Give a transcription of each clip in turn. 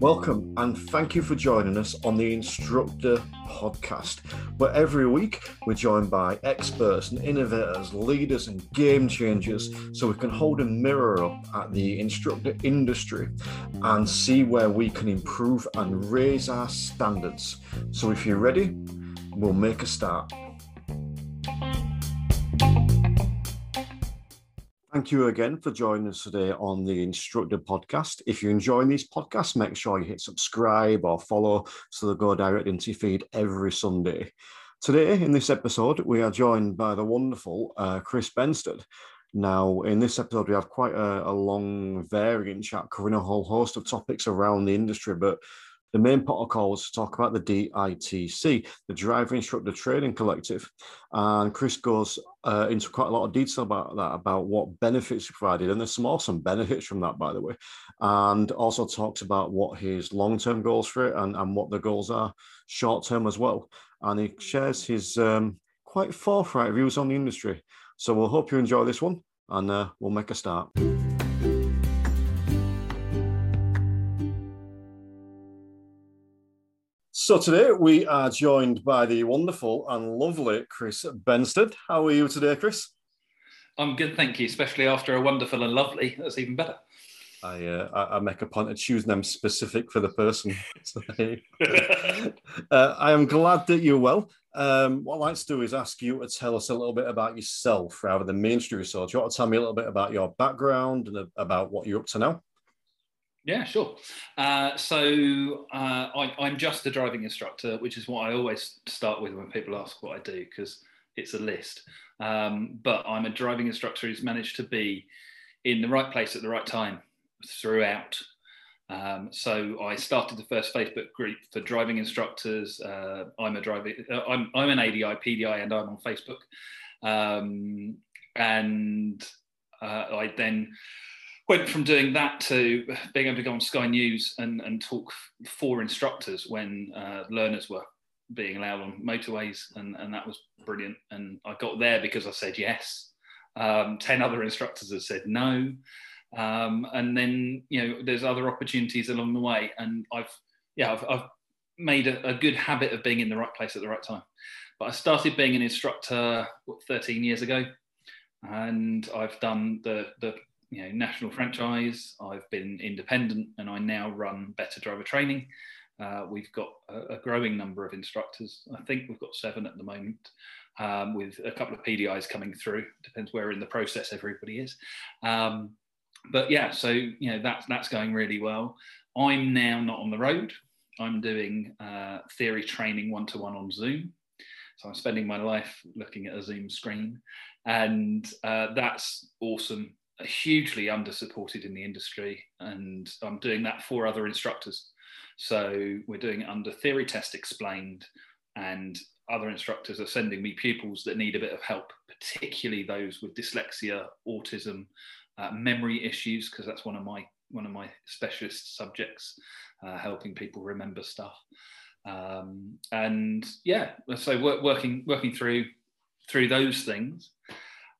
Welcome and thank you for joining us on the Instructor Podcast, where every week we're joined by experts and innovators, leaders, and game changers so we can hold a mirror up at the instructor industry and see where we can improve and raise our standards. So, if you're ready, we'll make a start. Thank you again for joining us today on the Instructor Podcast. If you're enjoying these podcasts, make sure you hit subscribe or follow so they go direct into your feed every Sunday. Today, in this episode, we are joined by the wonderful uh, Chris Bensted. Now, in this episode, we have quite a, a long, varying chat covering a whole host of topics around the industry, but the main protocol was to talk about the DITC, the Driver Instructor Training Collective. And Chris goes uh, into quite a lot of detail about that, about what benefits provided. And there's some awesome benefits from that, by the way. And also talks about what his long term goals for it and, and what the goals are short term as well. And he shares his um, quite forthright views on the industry. So we'll hope you enjoy this one and uh, we'll make a start. So today we are joined by the wonderful and lovely Chris Bensted. How are you today, Chris? I'm good, thank you. Especially after a wonderful and lovely, that's even better. I, uh, I make a point of choosing them specific for the person. uh, I am glad that you're well. Um, what I'd like to do is ask you to tell us a little bit about yourself rather than mainstream. So, do you want to tell me a little bit about your background and about what you're up to now? Yeah, sure. Uh, so uh, I, am just a driving instructor, which is what I always start with when people ask what I do, because it's a list. Um, but I'm a driving instructor who's managed to be in the right place at the right time throughout. Um, so I started the first Facebook group for driving instructors. Uh, I'm a driving, uh, I'm, I'm an ADI, PDI, and I'm on Facebook. Um, and uh, I then went from doing that to being able to go on Sky News and, and talk for instructors when uh, learners were being allowed on motorways, and, and that was brilliant. And I got there because I said yes. Um, Ten other instructors have said no, um, and then you know there's other opportunities along the way, and I've yeah I've, I've made a, a, good habit of being in the right place at the right time. But I started being an instructor what, 13 years ago, and I've done the the you know national franchise. I've been independent, and I now run Better Driver Training. Uh, we've got a, a, growing number of instructors. I think we've got seven at the moment, um, with a couple of PDIs coming through. Depends where in the process everybody is. Um, but yeah, so you know that's that's going really well. I'm now not on the road. I'm doing uh, theory training one to one on Zoom. So I'm spending my life looking at a Zoom screen, and uh, that's awesome hugely under supported in the industry, and I'm doing that for other instructors. So we're doing it under Theory Test Explained, and other instructors are sending me pupils that need a bit of help, particularly those with dyslexia, autism, uh, memory issues, because that's one of my one of my specialist subjects, uh, helping people remember stuff. Um, and yeah, so work, working working through through those things,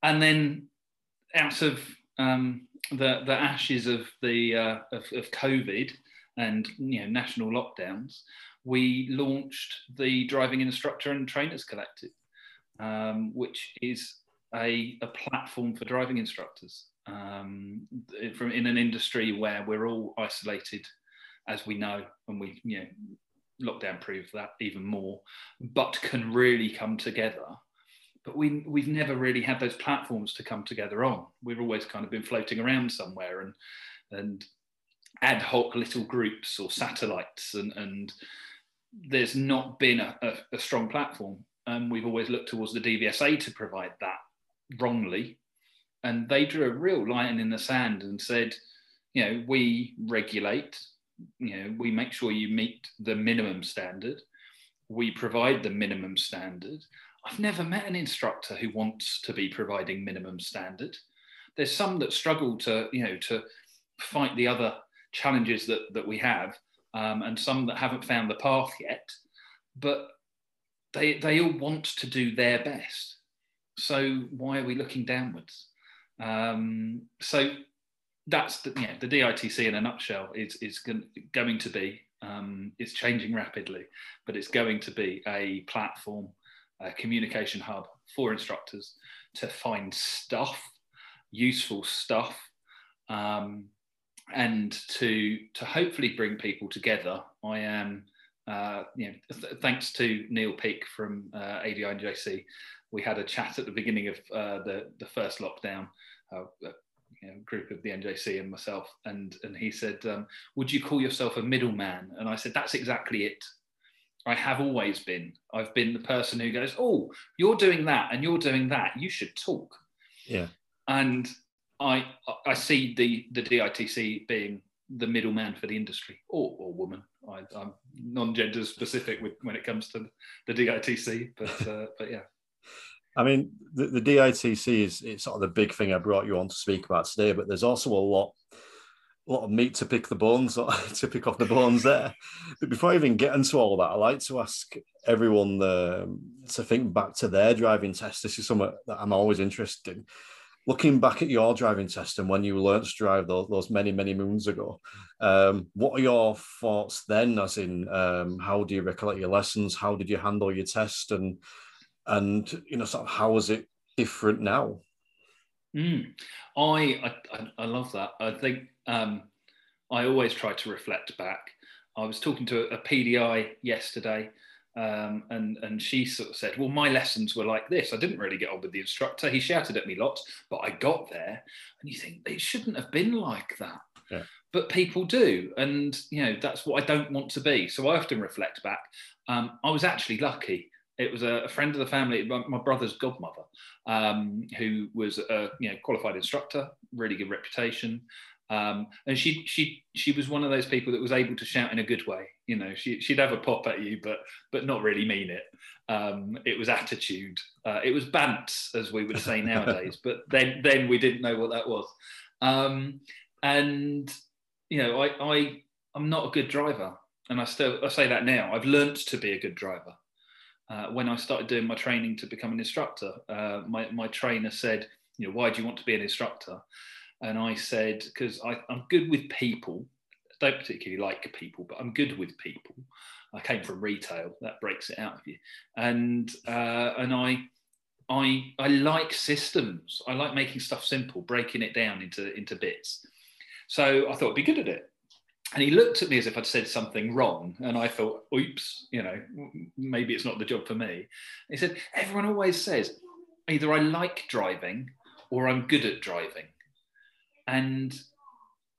and then out of um, the the ashes of the uh, of, of, COVID and you know national lockdowns, we launched the Driving Instructor and Trainers Collective, um, which is a, a platform for driving instructors um, from in an industry where we're all isolated, as we know, and we you know lockdown proved that even more, but can really come together but we we've never really had those platforms to come together on. We've always kind of been floating around somewhere and and ad hoc little groups or satellites and and there's not been a, a, a strong platform. And we've always looked towards the DVSA to provide that wrongly. And they drew a real line in the sand and said, you know, we regulate, you know, we make sure you meet the minimum standard. We provide the minimum standard I've never met an instructor who wants to be providing minimum standard. There's some that struggle to, you know, to fight the other challenges that, that we have, um, and some that haven't found the path yet. But they they all want to do their best. So why are we looking downwards? Um, so that's the, yeah, the DITC in a nutshell is, is going to be, um, it's changing rapidly, but it's going to be a platform, a communication hub for instructors to find stuff, useful stuff, um, and to, to hopefully bring people together. I am, uh, you know, th- thanks to Neil Peake from uh, ADINJC, we had a chat at the beginning of uh, the, the first lockdown uh, you know, group of the NJC and myself, and and he said, um, "Would you call yourself a middleman?" And I said, "That's exactly it. I have always been. I've been the person who goes, "Oh, you're doing that, and you're doing that. You should talk." Yeah. And I I see the the DITC being the middleman for the industry, or or woman. I, am non-gender specific with when it comes to the DITC, but uh, but yeah. I mean, the, the DITC is it's sort of the big thing I brought you on to speak about today, but there's also a lot, lot of meat to pick the bones, to pick off the bones there. But before I even get into all that, I like to ask everyone um, to think back to their driving test. This is something that I'm always interested in. Looking back at your driving test and when you learned to drive those, those many, many moons ago, um, what are your thoughts then? As in, um, how do you recollect your lessons? How did you handle your test? And and you know, sort of how is it different now? Mm. I, I, I love that. I think um, I always try to reflect back. I was talking to a, a PDI yesterday, um, and and she sort of said, "Well, my lessons were like this. I didn't really get on with the instructor. He shouted at me lots, but I got there." And you think it shouldn't have been like that. Yeah. But people do, and you know that's what I don't want to be. So I often reflect back. Um, I was actually lucky it was a, friend of the family, my, brother's godmother, um, who was a you know qualified instructor, really good reputation, um, and she she she was one of those people that was able to shout in a good way. You know, she she'd have a pop at you, but but not really mean it. Um, it was attitude. Uh, it was bants, as we would say nowadays. but then then we didn't know what that was. Um, and you know, I I I'm not a good driver, and I still I say that now. I've learnt to be a good driver uh, when I started doing my training to become an instructor, uh, my, my trainer said, you know, why do you want to be an instructor? And I said, because I'm good with people. I don't particularly like people, but I'm good with people. I came from retail, that breaks it out of you. And uh, and I I I like systems. I like making stuff simple, breaking it down into into bits. So I thought I'd be good at it and he looked at me as if I'd said something wrong. And I thought, oops, you know, maybe it's not the job for me. He said, everyone always says, either I like driving or I'm good at driving. And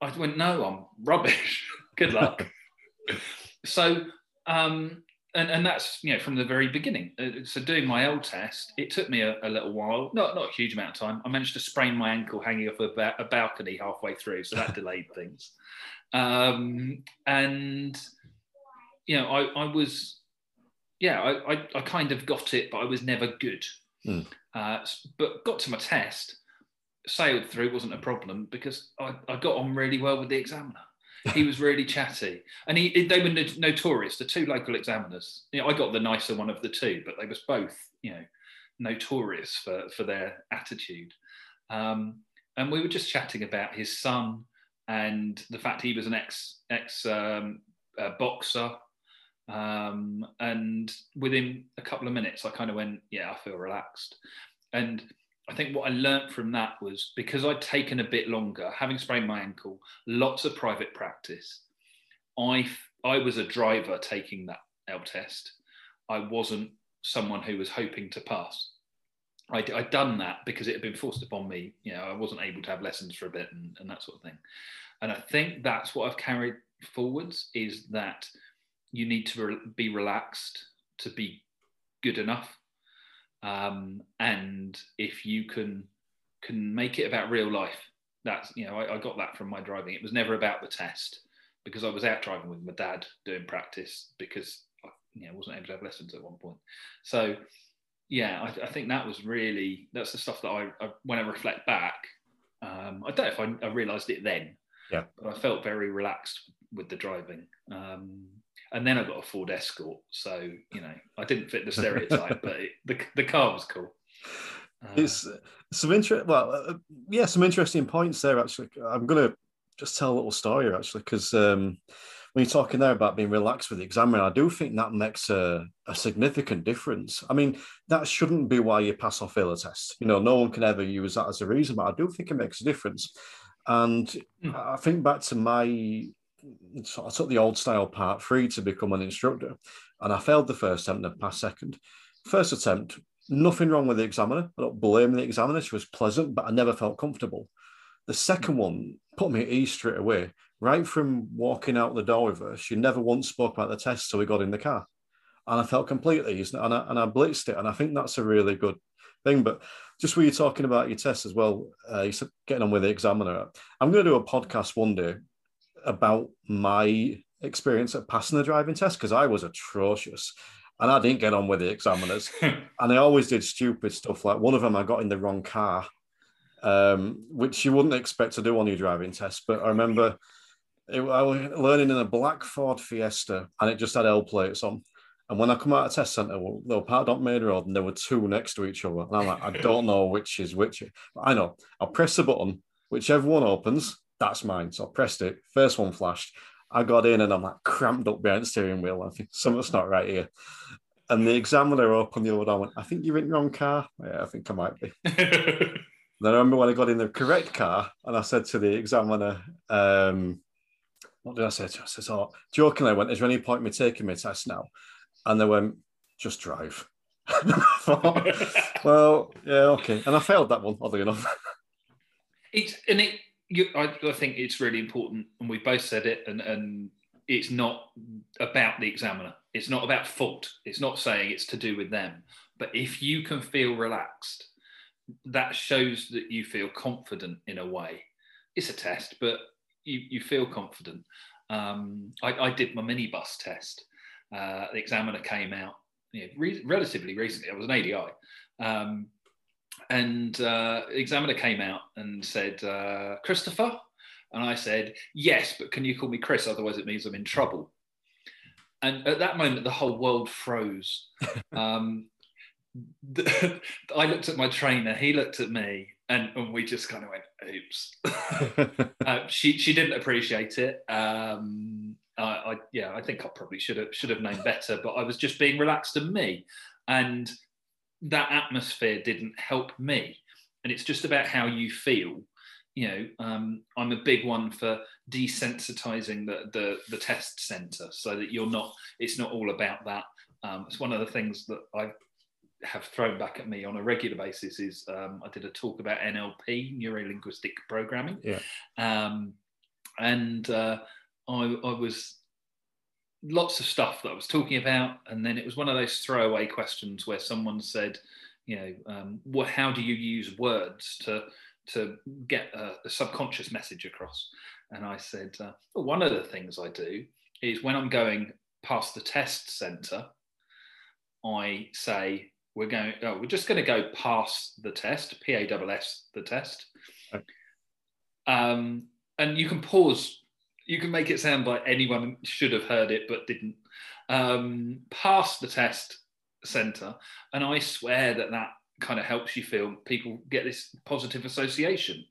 I went, no, I'm rubbish. good luck. so, um, and, and that's, you know, from the very beginning. Uh, so doing my L test, it took me a, a, little while, not, not a huge amount of time. I managed to sprain my ankle hanging off a, ba- a balcony halfway through. So that delayed things. Um, and you know, I, I was, yeah, I, I, I, kind of got it, but I was never good. Mm. Uh, but got to my test, sailed through, wasn't a problem because I, I got on really well with the examiner. he was really chatty, and he they were notorious. The two local examiners, you know, I got the nicer one of the two, but they was both, you know, notorious for for their attitude. Um, and we were just chatting about his son and the fact he was an ex ex um, uh, boxer. Um, and within a couple of minutes, I kind of went, yeah, I feel relaxed. And I think what I learned from that was because I'd taken a bit longer, having sprained my ankle, lots of private practice. I I was a driver taking that L test. I wasn't someone who was hoping to pass. I, had done that because it had been forced upon me. You know, I wasn't able to have lessons for a bit and, and that sort of thing. And I think that's what I've carried forwards is that you need to be relaxed to be good enough. Um, and if you can can make it about real life, that's you know I, I got that from my driving. It was never about the test because I was out driving with my dad doing practice because I you know, wasn't able to have lessons at one point. So yeah, I, I, think that was really that's the stuff that I, I when I reflect back, um, I don't know if I, I, realised it then, yeah, but I felt very relaxed with the driving. Um, and then I got a Ford Escort. So you know, I didn't fit the stereotype, but it, the the car was cool. Uh, it's some interest. Well, uh, yeah, some interesting points there. Actually, I'm gonna just tell a little story actually because um, when you're talking there about being relaxed with the examiner, I do think that makes a, a significant difference. I mean, that shouldn't be why you pass or fail a test. You know, no one can ever use that as a reason, but I do think it makes a difference. And mm. I think back to my, so I took the old style part three to become an instructor, and I failed the first attempt and passed second. First attempt, nothing wrong with the examiner. I don't blame the examiner. She was pleasant, but I never felt comfortable. The second one put me at ease straight away right from walking out the door with her, she never once spoke about the test till we got in the car. And I felt completely easy and I, and I blitzed it. And I think that's a really good thing. But just when you're talking about your test as well, uh, you said getting on with the examiner. I'm going to do a podcast one day about my experience at passing the driving test because I was atrocious and I didn't get on with the examiners. and I always did stupid stuff. Like one of them, I got in the wrong car, um, which you wouldn't expect to do on your driving test. But I remember it, I was learning in a black Ford Fiesta, and it just had L plates on. And when I come out of test centre, they were parked up Main Road, and there were two next to each other. And I'm like, I don't know which is which. But I know. I'll press the button, whichever one opens, that's mine. So I pressed it. First one flashed. I got in, and I'm like cramped up behind the steering wheel. I think something's not right here. And the examiner opened the other door. I went, I think you're in the wrong car. Yeah, I think I might be. then I remember when I got in the correct car, and I said to the examiner, um, what did I say to her? I said, oh, jokingly, I went, is there any point in me taking my test now? And they went, just drive. thought, well, yeah, okay. And I failed that one, oddly enough. It's, and it, you, I, I think it's really important, and we both said it, and, and it's not about the examiner. It's not about fault. It's not saying it's to do with them. But if you can feel relaxed, that shows that you feel confident in a way. It's a test, but you, you feel confident. Um, I, I, did my minibus test. Uh, the examiner came out you know, re- relatively recently. I was an ADI. Um, and uh, examiner came out and said, uh, Christopher? And I said, yes, but can you call me Chris? Otherwise, it means I'm in trouble. And at that moment, the whole world froze. um, I looked at my trainer, he looked at me, and, and we just kind of went, "Oops." uh, she she didn't appreciate it. Um, I, I, yeah, I think I probably should have should have known better, but I was just being relaxed and me, and that atmosphere didn't help me. And it's just about how you feel. You know, um, I'm a big one for desensitizing the, the the test center so that you're not. It's not all about that. Um, it's one of the things that I've thrown back at me on a regular basis is um, I did a talk about NLP, neuro linguistic programming. Yeah. Um, and uh, I, I, was lots of stuff that I was talking about. And then it was one of those throwaway questions where someone said, you know, um, what, how do you use words to, to get a, a subconscious message across? And I said, uh, well, one of the things I do is when I'm going past the test center, I say, we're going oh, we're just going to go past the test p-a-s-s the test okay. um, and you can pause you can make it sound like anyone should have heard it but didn't um, the test center and i swear that that kind of helps you feel people get this positive association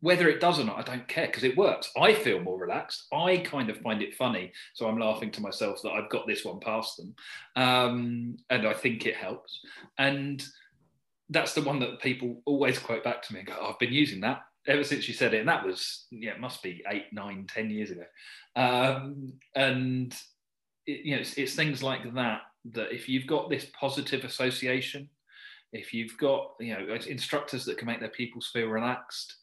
whether it does or not, I don't care because it works. I feel more relaxed. I kind of find it funny. So I'm laughing to myself that I've got this one past them. Um, and I think it helps. And that's the one that people always quote back to me and go, oh, I've been using that ever since you said it. And that was, yeah, it must be eight, nine, ten years ago. Um, and, it, you know, it's, it's things like that, that if you've got this positive association, if you've got, you know, instructors that can make their pupils feel relaxed,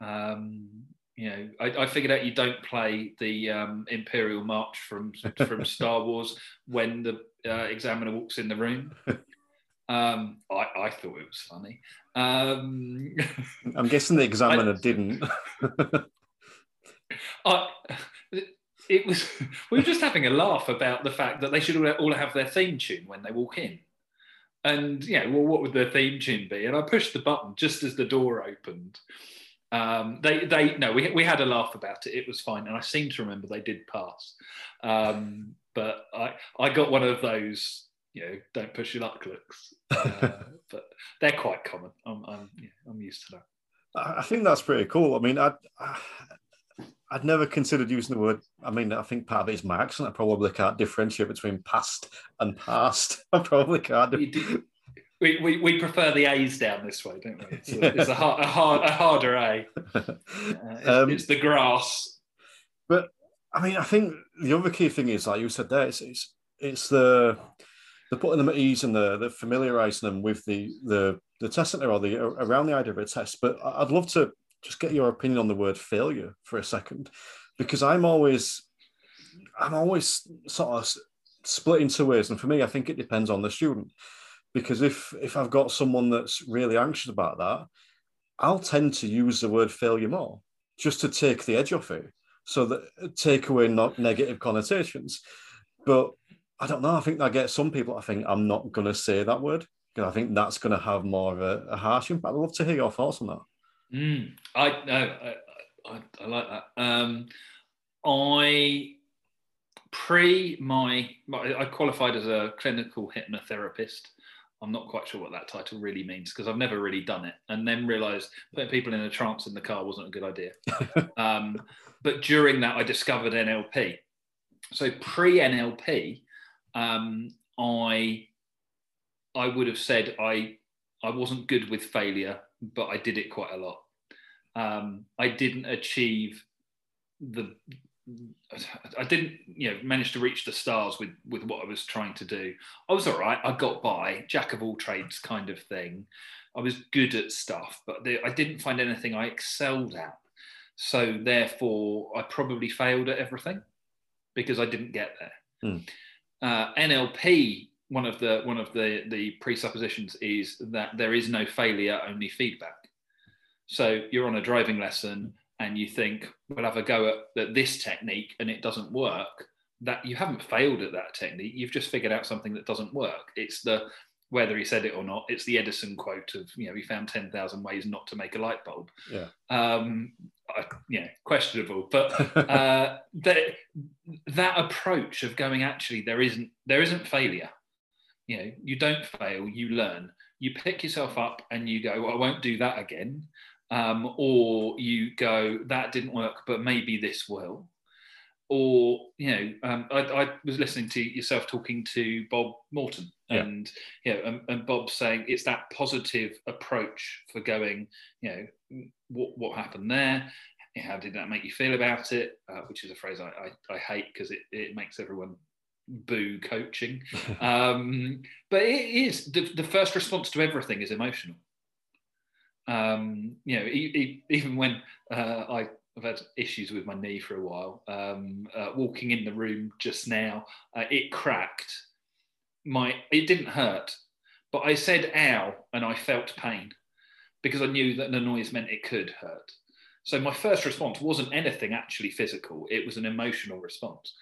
um, you know, I, I, figured out you don't play the um, Imperial March from from Star Wars when the uh, examiner walks in the room. Um, I, I, thought it was funny. Um, I'm guessing the examiner I, didn't. I, it was. We were just having a laugh about the fact that they should all have their theme tune when they walk in. And yeah, well, what would their theme tune be? And I pushed the button just as the door opened, um, they, they, no, we, we had a laugh about it. It was fine, and I seem to remember they did pass. Um, but I I got one of those you know don't push your luck looks, uh, but they're quite common. I'm I'm yeah, I'm used to that. I think that's pretty cool. I mean, I, I'd never considered using the word. I mean, I think part of it is my accent. I probably can't differentiate between past and past. I probably can't. We, we, we prefer the A's down this way, don't we? It's a, yeah. it's a, hard, a, hard, a harder A. Uh, it's, um, it's, the grass. But I mean, I think the other key thing is, like you said there, it's it's, it's the the putting them at ease and the, the familiarising them with the the the test center or the around the idea of a test. But I'd love to just get your opinion on the word failure for a second, because I'm always I'm always sort of split into ways, and for me, I think it depends on the student because if if I've got someone that's really anxious about that, I'll tend to use the word failure more just to take the edge off it, so that take away not negative connotations. But I don't know. I think I get some people. I think I'm not going to say that word because I think that's going to have more of a, a, harsh impact. I'd love to hear your thoughts on that. Mm, I no, I, I, I like that. Um, I pre my, my I qualified as a clinical hypnotherapist I'm not quite sure what that title really means because I've never really done it, and then realised putting people in a trance in the car wasn't a good idea. um, but during that, I discovered NLP. So pre NLP, um, I I would have said I I wasn't good with failure, but I did it quite a lot. Um, I didn't achieve the I didn't, you know, manage to reach the stars with with what I was trying to do. I was all right. I got by, jack of all trades kind of thing. I was good at stuff, but the, I didn't find anything I excelled at. So therefore, I probably failed at everything because I didn't get there. Mm. Uh, NLP, one of the one of the the presuppositions is that there is no failure, only feedback. So you're on a driving lesson and you think we'll have a go at, at this technique and it doesn't work that you haven't failed at that technique you've just figured out something that doesn't work it's the whether he said it or not it's the edison quote of you know he found 10,000 ways not to make a light bulb. Yeah. Um I, yeah questionable but uh that that approach of going actually there isn't there isn't failure. You know you don't fail you learn. You pick yourself up and you go well, i won't do that again. Um, or you go that didn't work but maybe this will. Or you know um, I, I, was listening to yourself talking to bob morton and yeah. you know and, and bob saying it's that positive approach for going you know what, what happened there how did that make you feel about it uh, which is a phrase i, I, I hate because it, it makes everyone boo coaching um, but it is the, the first response to everything is emotional um, you know, e- e- even when uh, I, have had issues with my knee for a while, um, uh, walking in the room just now, uh, it cracked. My it didn't hurt, but I said "ow" and I felt pain because I knew that the noise meant it could hurt. So my first response wasn't anything actually physical; it was an emotional response,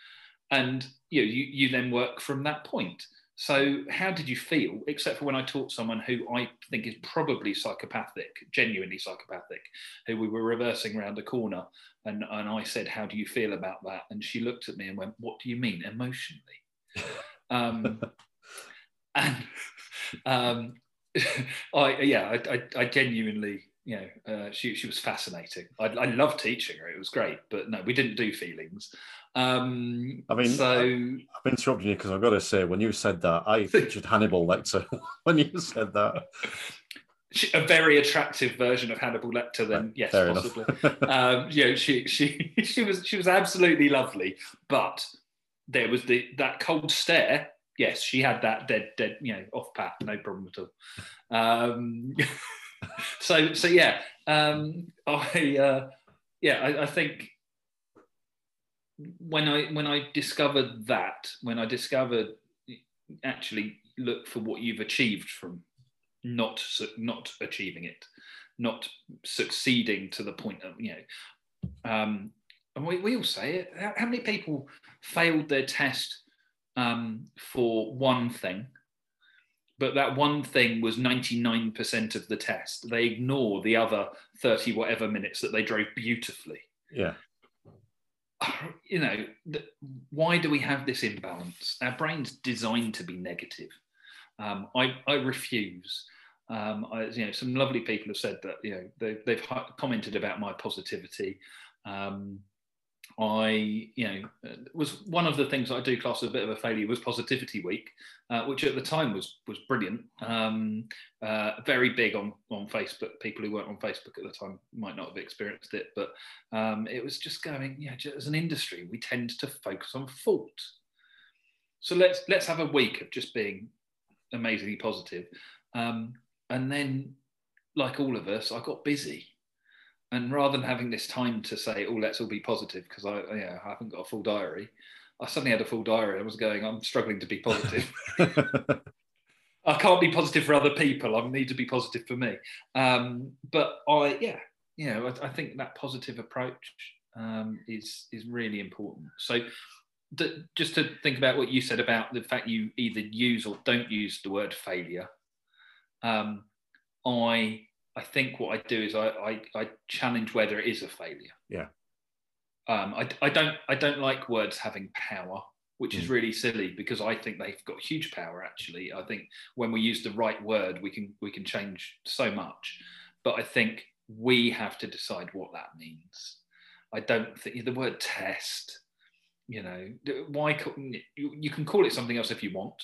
and you know, you you then work from that point. So, how did you feel, except for when I taught someone who I think is probably psychopathic, genuinely psychopathic, who we were reversing around a corner, and, and I said, How do you feel about that? And she looked at me and went, What do you mean emotionally? um, and um, I, yeah, I, I, I genuinely you know, uh, she she was fascinating. I, I loved teaching her; it was great. But no, we didn't do feelings. Um, I mean, so I, have interrupted you because I've got to say, when you said that, I pictured Hannibal Lecter when you said that. a very attractive version of Hannibal Lecter, then yes, possibly. um, you know, she she she was she was absolutely lovely, but there was the that cold stare. Yes, she had that dead dead you know off pat, no problem at all. Um, so so yeah, um, I uh, yeah I, I think when I when I discovered that, when I discovered actually look for what you've achieved from not not achieving it, not succeeding to the point of you know, um, and we, we all say it. How, how many people failed their test um, for one thing, but that one thing was 99% of the test. They ignore the other 30 whatever minutes that they drove beautifully. Yeah. you know, why do we have this imbalance? Our brain's designed to be negative. Um, I, I refuse. Um, I, you know, some lovely people have said that. You know, they, they've commented about my positivity. Um, I, you know, uh, was one of the things I do class as a bit of a failure was Positivity Week, uh, which at the time was was brilliant. Um, uh, very big on on Facebook. People who weren't on Facebook at the time might not have experienced it, but um, it was just going. Know, as an industry, we tend to focus on fault. So let's let's have a week of just being amazingly positive, um, and then, like all of us, I got busy and rather than having this time to say, "Oh, let's all be positive," because I, yeah, I haven't got a full diary, I suddenly had a full diary. I was going, I'm struggling to be positive. I can't be positive for other people. I need to be positive for me. Um, but I, yeah, you know, I, I think that positive approach um, is is really important. So, the, just to think about what you said about the fact you either use or don't use the word failure. Um, I I think what I do is I, I, I challenge whether it is a failure. Yeah. Um, I, I don't I don't like words having power, which mm. is really silly because I think they've got huge power. Actually, I think when we use the right word, we can we can change so much. But I think we have to decide what that means. I don't think the word test. You know, why you can call it something else if you want,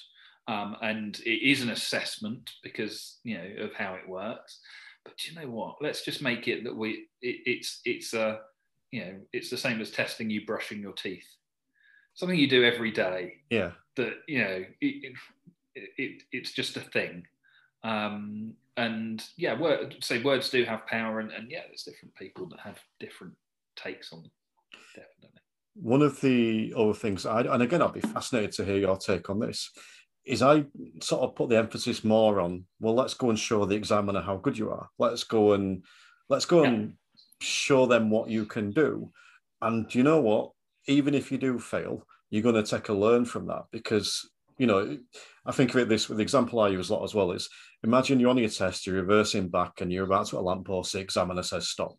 um, and it is an assessment because you know of how it works but you know what? Let's just make it that we it, it's it's a you know it's the same as testing you brushing your teeth. Something you do every day. Yeah. That you know it, it, it it's just a thing. Um, and yeah, word, say words do have power, and, and yeah, there's different people that have different takes on them. Definitely. One of the other things, I, and again, I'd be fascinated to hear your take on this is I sort of put the emphasis more on, well, let's go and show the examiner how good you are. Let's go and let's go yeah. and show them what you can do. And you know what? Even if you do fail, you're going to take a learn from that because you know, I think of it this with the example I use a lot as well is imagine you're on your test, you're reversing back and you're about to a lamppost, the examiner says stop.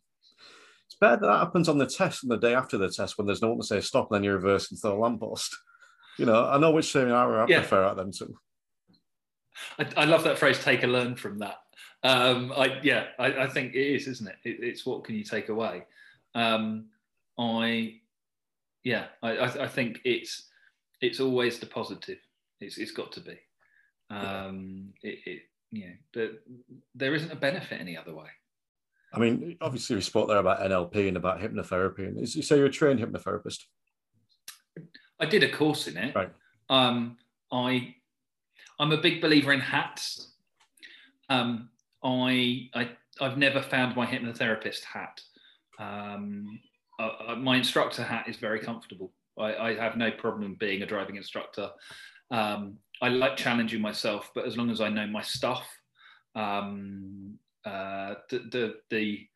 It's better that, that happens on the test than the day after the test when there's no one to say stop and then you're reversing to the lamppost you know, I know which seminar I yeah. prefer at them too. I, I, love that phrase. Take a learn from that. Um, I yeah, I, I, think it is, isn't it? it? It's what can you take away. Um, I yeah, I, I, think it's it's always the positive. It's it's got to be. Um, it, it you know, there, there isn't a benefit any other way. I mean, obviously, we spoke there about NLP and about hypnotherapy. And you say you're a trained hypnotherapist? I did a course in it. Right. Um, I I'm a big believer in hats. Um, I, I I've never found my hypnotherapist hat. Um, uh, my instructor hat is very comfortable. I, I, have no problem being a driving instructor. Um, I like challenging myself, but as long as I know my stuff, um, uh, the the, the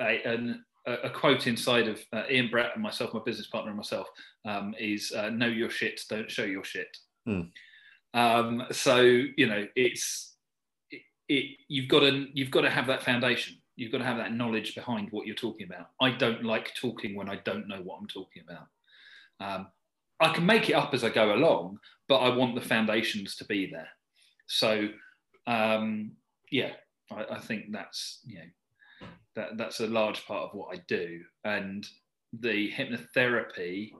uh, an a, quote inside of uh, Ian Brett and myself, my business partner and myself, um, is uh, "Know your shit, don't show your shit." Hmm. Um, so you know, it's it, it, You've got to you've got to have that foundation. You've got to have that knowledge behind what you're talking about. I don't like talking when I don't know what I'm talking about. Um, I can make it up as I go along, but I want the foundations to be there. So um, yeah, I, I think that's you know that that's a large part of what I do. And the hypnotherapy,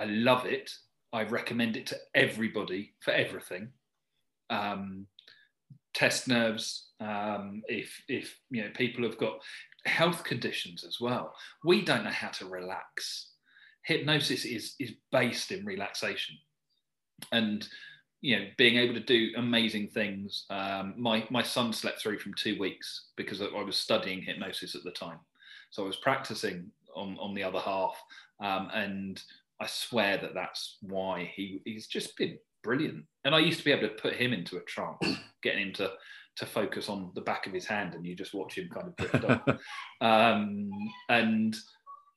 I love it. I recommend it to everybody for everything. Um, test nerves. Um, if if you know people have got health conditions as well, we don't know how to relax. Hypnosis is is based in relaxation, and you know, being able to do amazing things. Um, my my son slept through from two weeks because I was studying hypnosis at the time, so I was practicing on on the other half, um, and I swear that that's why he he's just been brilliant. And I used to be able to put him into a trance, getting him to to focus on the back of his hand, and you just watch him kind of drift off. Um, and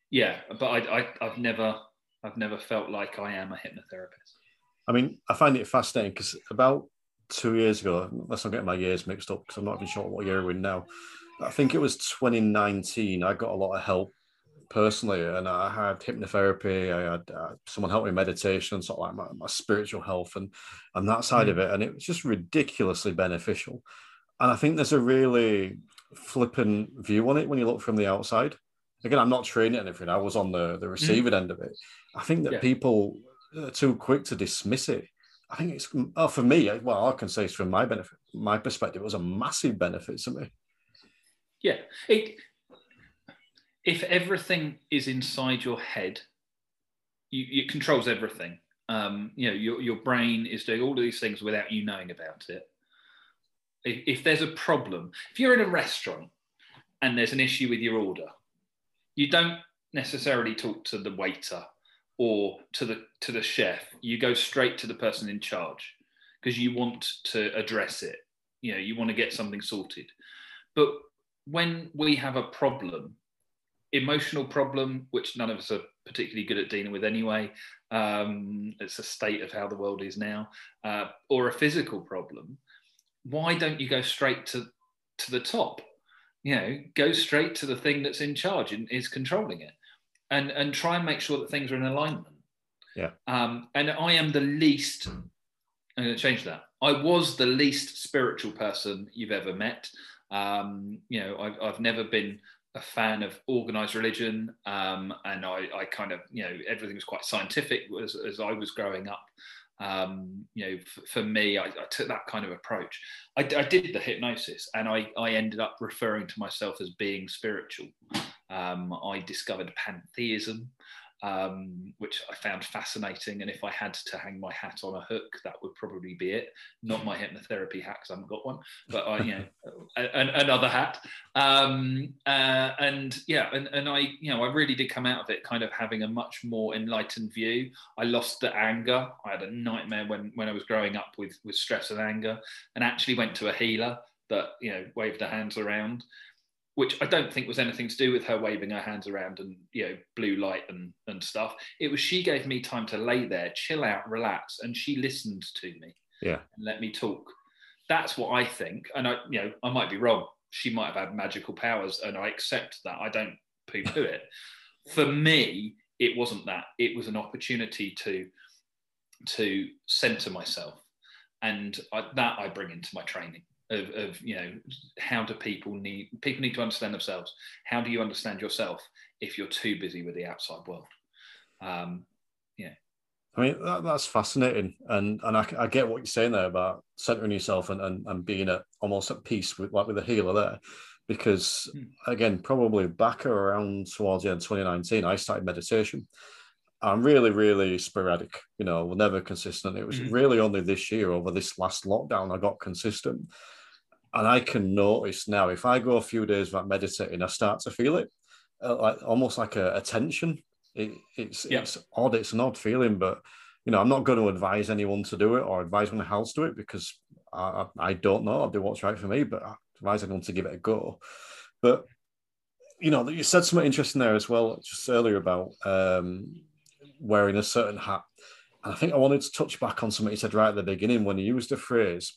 yeah, but I, I I've never I've never felt like I am a hypnotherapist. I mean, I find it fascinating because about two years ago, let's not get my years mixed up because I'm not even sure what year we're in now. I think it was 2019. I got a lot of help personally, and I had hypnotherapy. I had uh, someone help me meditation, sort of like my, my spiritual health, and and that side mm. of it, and it was just ridiculously beneficial. And I think there's a really flippant view on it when you look from the outside. Again, I'm not training anything. I was on the the mm. receiving mm. end of it. I think that yeah. people too quick to dismiss it. I think it's oh, for me. Well, I can say it's from my benefit, my perspective. It was a massive benefit to me. Yeah, it if everything is inside your head, you, it controls everything. Um, you know, your, your brain is doing all of these things without you knowing about it. If, if there's a problem, if you're in a restaurant and there's an issue with your order, you don't necessarily talk to the waiter or to the to the chef. You go straight to the person in charge because you want to address it. You know, you want to get something sorted. But when we have a problem emotional problem, which none of us are particularly good at dealing with anyway. Um, it's a state of how the world is now, uh, or a physical problem. Why don't you go straight to to the top? You know, go straight to the thing that's in charge and is controlling it, and and try and make sure that things are in alignment. Yeah. Um, and I am the least. I'm going to change that. I was the least spiritual person you've ever met. Um, you know, I've, I've never been a fan of organized religion, um, and I, I, kind of, you know, everything was quite scientific as, as I was growing up. Um, you know, f- for me, I, I, took that kind of approach. I, I, did the hypnosis, and I, I ended up referring to myself as being spiritual. Um, I discovered pantheism um, which I found fascinating. And if I had to hang my hat on a hook, that would probably be it. Not my hypnotherapy hat, because I haven't got one, but I, you know, an, another hat. Um, uh, and yeah, and, and I, you know, I really did come out of it kind of having a much more enlightened view. I lost the anger. I had a nightmare when when I was growing up with with stress and anger, and actually went to a healer that you know waved her hands around which I don't think was anything to do with her waving her hands around and you know blue light and and stuff. It was she gave me time to lay there, chill out, relax, and she listened to me. Yeah, and let me talk. That's what I think, and I you know I might be wrong. She might have had magical powers, and I accept that. I don't poo-poo it. For me, it wasn't that. It was an opportunity to to center myself, and I, that I bring into my training of, of you know how do people need people need to understand themselves. How do you understand yourself if you're too busy with the outside world? Um yeah. I mean that, that's fascinating, and and I, I, get what you're saying there about centering yourself and, and, and being at almost at peace with like with the healer there, because hmm. again probably back around towards the end 2019 I started meditation. I'm really really sporadic, you know, never consistent. It was mm really only this year over this last lockdown I got consistent, and I can notice now if I go a few days without meditating, I start to feel it, uh, like almost like a, a tension. It, it's yeah. it's odd. It's an odd feeling, but you know, I'm not going to advise anyone to do it or advise anyone else to do it because I, I don't know. I'll do what's right for me, but I advise anyone to give it a go. But you know, you said something interesting there as well, just earlier about um, wearing a certain hat. And I think I wanted to touch back on something you said right at the beginning when you used the phrase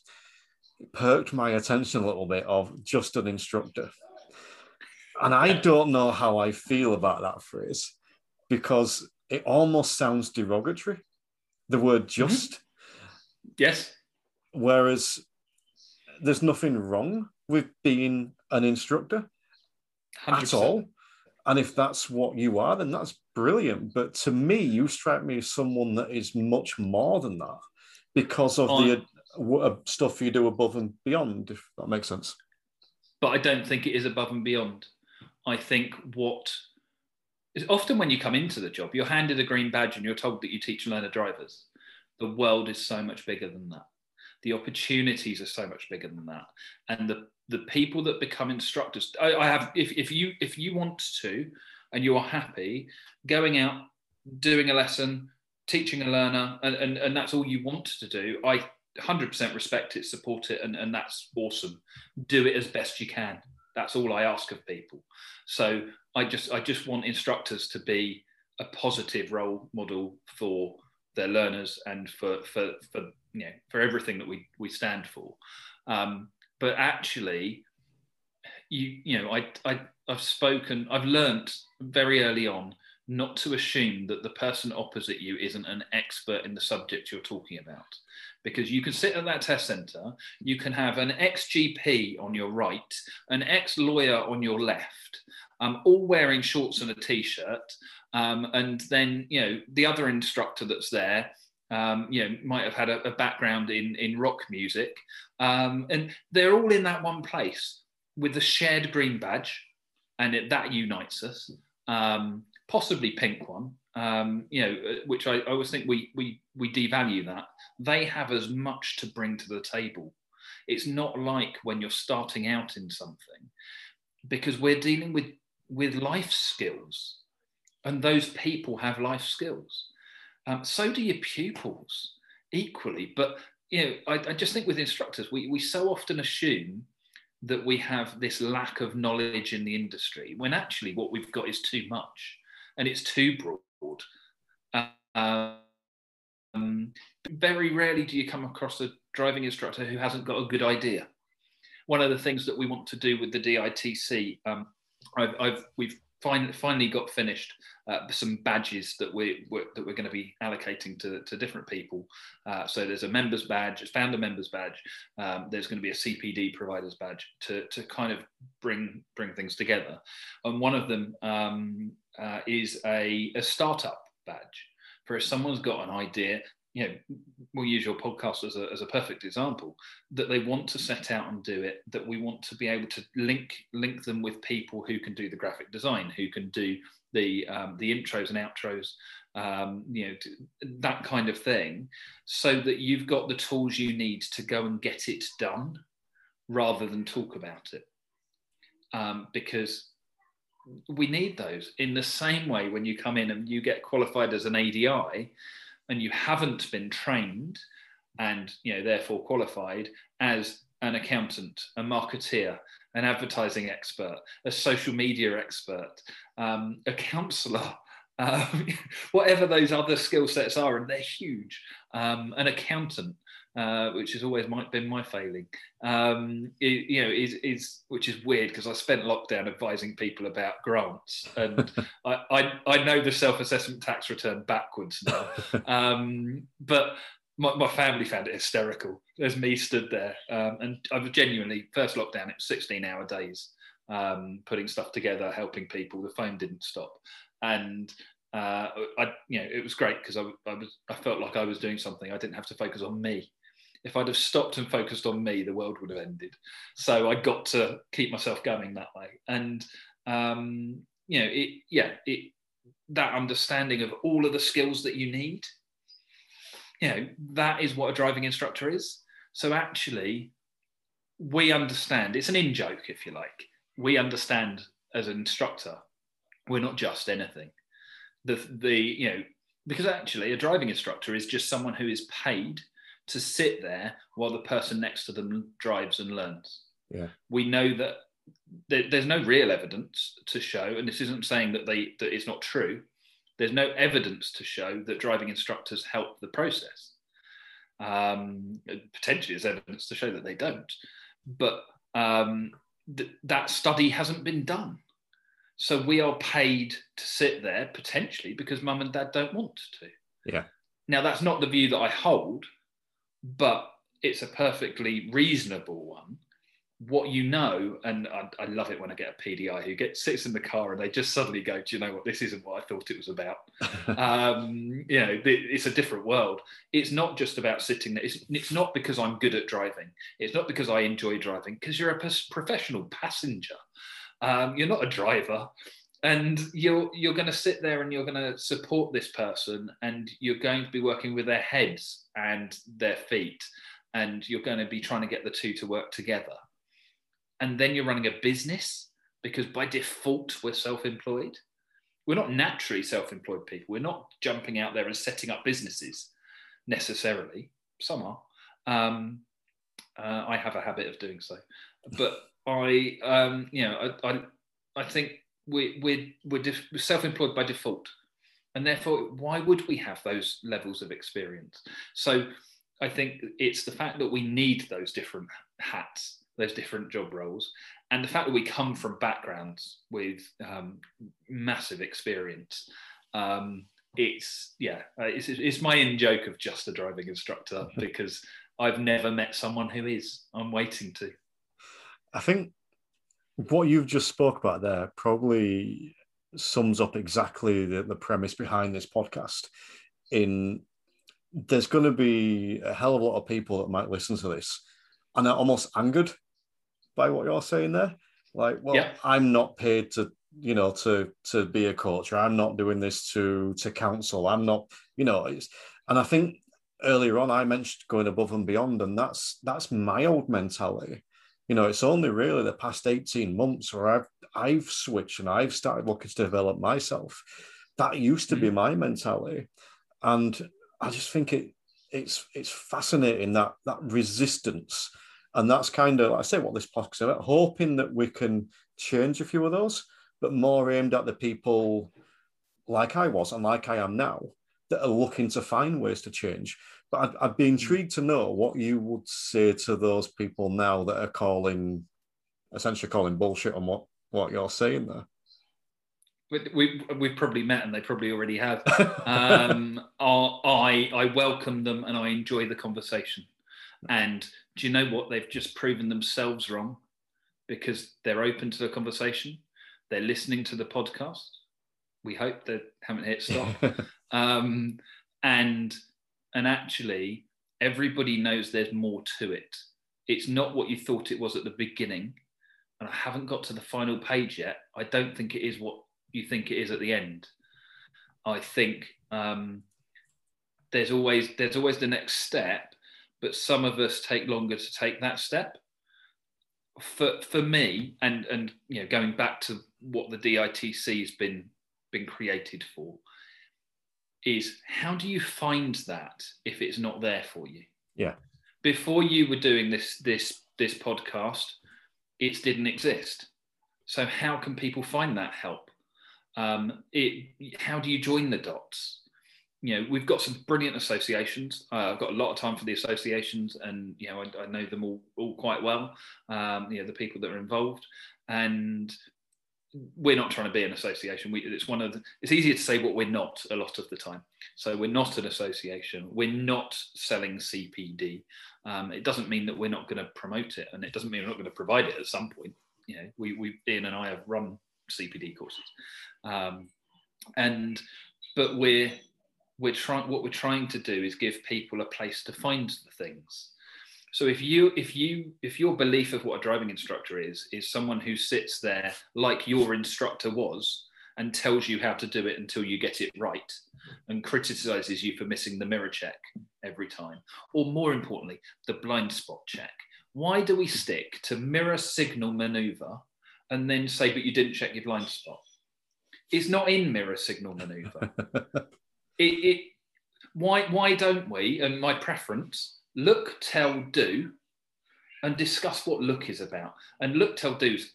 perked my attention a little bit of just an instructor. And I don't know how I feel about that phrase because it almost sounds derogatory, the word mm-hmm. just. Mm-hmm. Yes. Whereas there's nothing wrong with being an instructor 100%. at all. And if that's what you are, then that's brilliant. But to me, you strike me as someone that is much more than that because of the Uh, stuff you do above and beyond, if that makes sense. But I don't think it is above and beyond. I think what is often when you come into the job, you're handed a green badge and you're told that you teach learner drivers. The world is so much bigger than that. The opportunities are so much bigger than that. And the the people that become instructors, I, I have if, if you if you want to and you're happy going out, doing a lesson, teaching a learner, and, and, and that's all you want to do, I 100% respect it, support it, and, and that's awesome. Do it as best you can. That's all I ask of people. So I just I just want instructors to be a positive role model for their learners and for for for you know for everything that we we stand for. Um, but actually, you you know I, I I've spoken I've learnt very early on not to assume that the person opposite you isn't an expert in the subject you're talking about because you can sit at that test center you can have an ex GP on your right an ex lawyer on your left um, all wearing shorts and a t-shirt um, and then you know the other instructor that's there um, you know might have had a, a background in in rock music um, and they're all in that one place with the shared green badge and it, that unites us um, possibly pink one um, you know uh, which I, I always think we we we devalue that they have as much to bring to the table it's not like when you're starting out in something because we're dealing with with life skills and those people have life skills um, so do your pupils equally. But you know, I, I just think with instructors, we, we so often assume that we have this lack of knowledge in the industry when actually what we've got is too much and it's too broad. Um, very rarely do you come across a driving instructor who hasn't got a good idea. One of the things that we want to do with the DITC, um, I've, I've, we've finally finally got finished uh, some badges that we we're, that we're going to be allocating to, to different people. Uh, so there's a members badge, a founder members badge. Um, there's going to be a CPD providers badge to, to kind of bring bring things together. And one of them um, uh, is a, a startup badge for if someone's got an idea you know, we'll use your podcast as a, as a perfect example, that they want to set out and do it, that we want to be able to link link them with people who can do the graphic design, who can do the um, the intros and outros, um, you know, that kind of thing, so that you've got the tools you need to go and get it done, rather than talk about it, um, because we need those. In the same way when you come in and you get qualified as an ADI and you haven't been trained and you know therefore qualified as an accountant, a marketeer, an advertising expert, a social media expert, um, a counsellor, um, whatever those other skill sets are, and they're huge. Um, an accountant, uh, which has always my, been my failing. Um, it, you know, is is which is weird because I spent lockdown advising people about grants, and I, I, I know the self-assessment tax return backwards now. um, but my, my family found it hysterical. There's me stood there, um, and I was genuinely first lockdown. It was 16-hour days, um, putting stuff together, helping people. The phone didn't stop, and uh, I, you know, it was great because I, I, was, I felt like I was doing something. I didn't have to focus on me if I'd have stopped and focused on me, the world would have ended. So I got to keep myself going that way. And um, you know, it yeah, it that understanding of all of the skills that you need, you know, that is what a driving instructor is. So actually, we understand, it's an in joke, if you like. We understand as an instructor, we're not just anything. The the you know, because actually a driving instructor is just someone who is paid to sit there while the person next to them drives and learns. Yeah. We know that there's no real evidence to show, and this isn't saying that they that it's not true. There's no evidence to show that driving instructors help the process. Um, potentially, there's evidence to show that they don't, but um, th- that study hasn't been done. So we are paid to sit there potentially because mum and dad don't want to. Yeah. Now that's not the view that I hold but it's a perfectly reasonable one. What you know, and I, I, love it when I get a PDI who gets sits in the car and they just suddenly go, "Do you know what? This isn't what I thought it was about." um, you know, it's a different world. It's not just about sitting there. It's, it's not because I'm good at driving. It's not because I enjoy driving. Because you're a professional passenger. Um, you're not a driver and you're you're going to sit there and you're going to support this person and you're going to be working with their heads and their feet and you're going to be trying to get the two to work together. And then you're running a business because by default we're self-employed. We're not naturally self-employed people. We're not jumping out there and setting up businesses necessarily. Some are. Um, uh, i have a habit of doing so. But i um, you know I, I I think we, we're, we're, def- self-employed by default and therefore why would we have those levels of experience so i think it's the fact that we need those different hats those different job roles, and the fact that we come from backgrounds with um, massive experience. Um, it's yeah, uh, it's, it's my in joke of just a driving instructor because I've never met someone who is. I'm waiting to. I think what you've just spoke about there probably sums up exactly the, the premise behind this podcast. In there's going to be a hell of a lot of people that might listen to this and are almost angered by what you're saying there. Like, well, yeah. I'm not paid to, you know, to to be a coach, or I'm not doing this to to counsel. I'm not, you know, it's, and I think earlier on I mentioned going above and beyond, and that's that's my old mentality. You know, it's only really the past 18 months where I've I've switched and I've started looking to develop myself. That used to be mm. my mentality. And I just think it it's it's fascinating that that resistance and that's kind of, like I say, what this podcast is about, hoping that we can change a few of those, but more aimed at the people like I was and like I am now that are looking to find ways to change. But I'd, I'd be intrigued to know what you would say to those people now that are calling, essentially calling bullshit on what, what you're saying there we, we've probably met and they probably already have. Um, I, I welcome them and I enjoy the conversation. And do you know what? They've just proven themselves wrong because they're open to the conversation. They're listening to the podcast. We hope they haven't hit stop. um, and and actually, everybody knows there's more to it. It's not what you thought it was at the beginning. And I haven't got to the final page yet. I don't think it is what you think it is at the end. I think um, there's always there's always the next step, but some of us take longer to take that step. For for me, and and you know, going back to what the DITC has been been created for, is how do you find that if it's not there for you? Yeah. Before you were doing this this this podcast, it didn't exist. So how can people find that help? Um, it, how do you join the dots? you know, we've got some brilliant associations. Uh, I've got a lot of time for the associations, and you know, I, I know them all all quite well. Um, you know, the people that are involved, and we're not trying to be an association. We, it's one of the, it's easier to say what we're not a lot of the time. So we're not an association. We're not selling CPD. Um, it doesn't mean that we're not going to promote it, and it doesn't mean we're not going to provide it at some point. You know, we, we Ian and I have run CPD courses, um, and but we're we're trying what we're trying to do is give people a place to find the things so if you if you if your belief of what a driving instructor is is someone who sits there like your instructor was and tells you how to do it until you get it right and criticizes you for missing the mirror check every time or more importantly the blind spot check why do we stick to mirror signal maneuver and then say but you didn't check your blind spot it's not in mirror signal maneuver it, it why why don't we? And my preference: look, tell, do, and discuss what look is about. And look, tell, do's.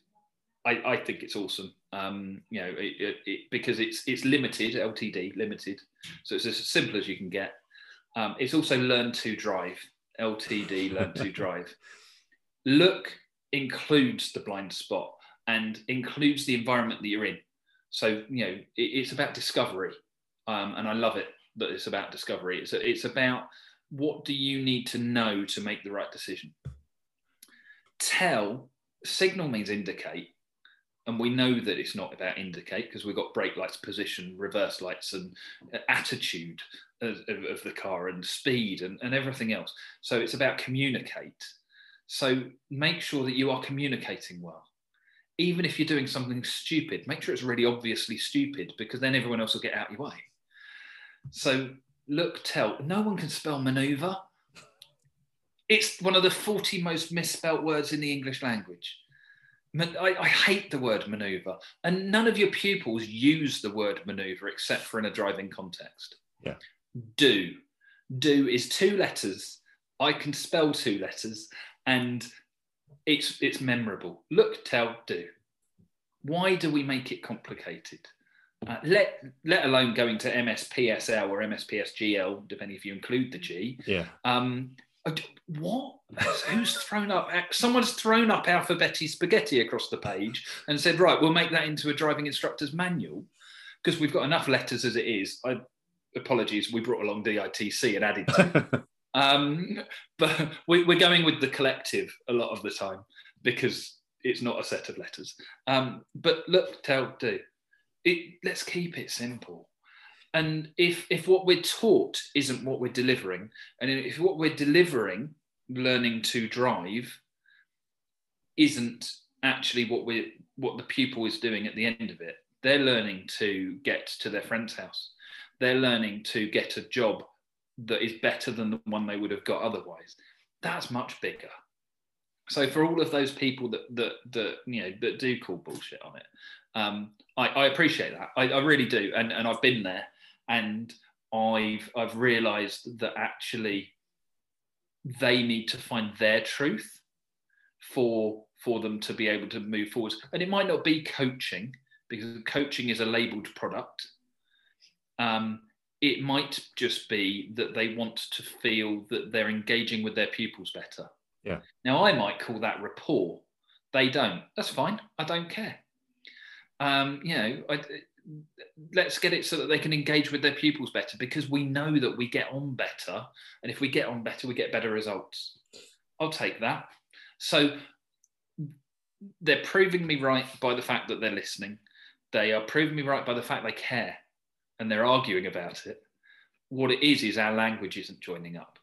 I, I think it's awesome. Um, you know, it, it, it, because it's it's limited, LTD limited, so it's as simple as you can get. Um, it's also learn to drive, LTD, learn to drive. Look includes the blind spot and includes the environment that you're in. So you know, it's about discovery um, and I love it that it's about discovery. It's it's about what do you need to know to make the right decision. Tell signal means indicate, and we know that it's not about indicate because we've got brake lights, position, reverse lights, and uh, attitude of, of, of the car and speed and, and everything else. So it's about communicate. So make sure that you are communicating well even if you're doing something stupid, make sure it's really obviously stupid because then everyone else will get out your way. So look, tell. No one can spell maneuver. It's one of the 40 most misspelt words in the English language. I, I, hate the word maneuver, and none of your pupils use the word maneuver except for in a driving context. Yeah. Do. Do is two letters. I can spell two letters, and it's it's memorable. Look, tell, do. Why do we make it complicated? Uh, let let alone going to MSPSL or MSPSGL, depending if you include the G. Yeah. Um, what? Who's thrown up? Someone's thrown up alphabeti spaghetti across the page and said, right, we'll make that into a driving instructor's manual because we've got enough letters as it is. I apologies, we brought along DITC and added to. um, but we, are going with the collective a lot of the time because it's not a set of letters. Um, but look, tell, do. It, let's keep it simple. And if if what we're taught isn't what we're delivering, and if what we're delivering, learning to drive, isn't actually what we what the pupil is doing at the end of it, they're learning to get to their friend's house. They're learning to get a job that is better than the one they would have got otherwise. That's much bigger. So for all of those people that that that you know that do call bullshit on it, um, I, I, appreciate that. I, I, really do, and and I've been there, and I've I've realised that actually they need to find their truth for for them to be able to move forward. And it might not be coaching because coaching is a labelled product. Um, it might just be that they want to feel that they're engaging with their pupils better. Yeah. Now I might call that rapport. They don't. That's fine. I don't care. Um, you know, I, let's get it so that they can engage with their pupils better because we know that we get on better. And if we get on better, we get better results. I'll take that. So they're proving me right by the fact that they're listening. They are proving me right by the fact they care and they're arguing about it. What it is, is our language isn't joining up.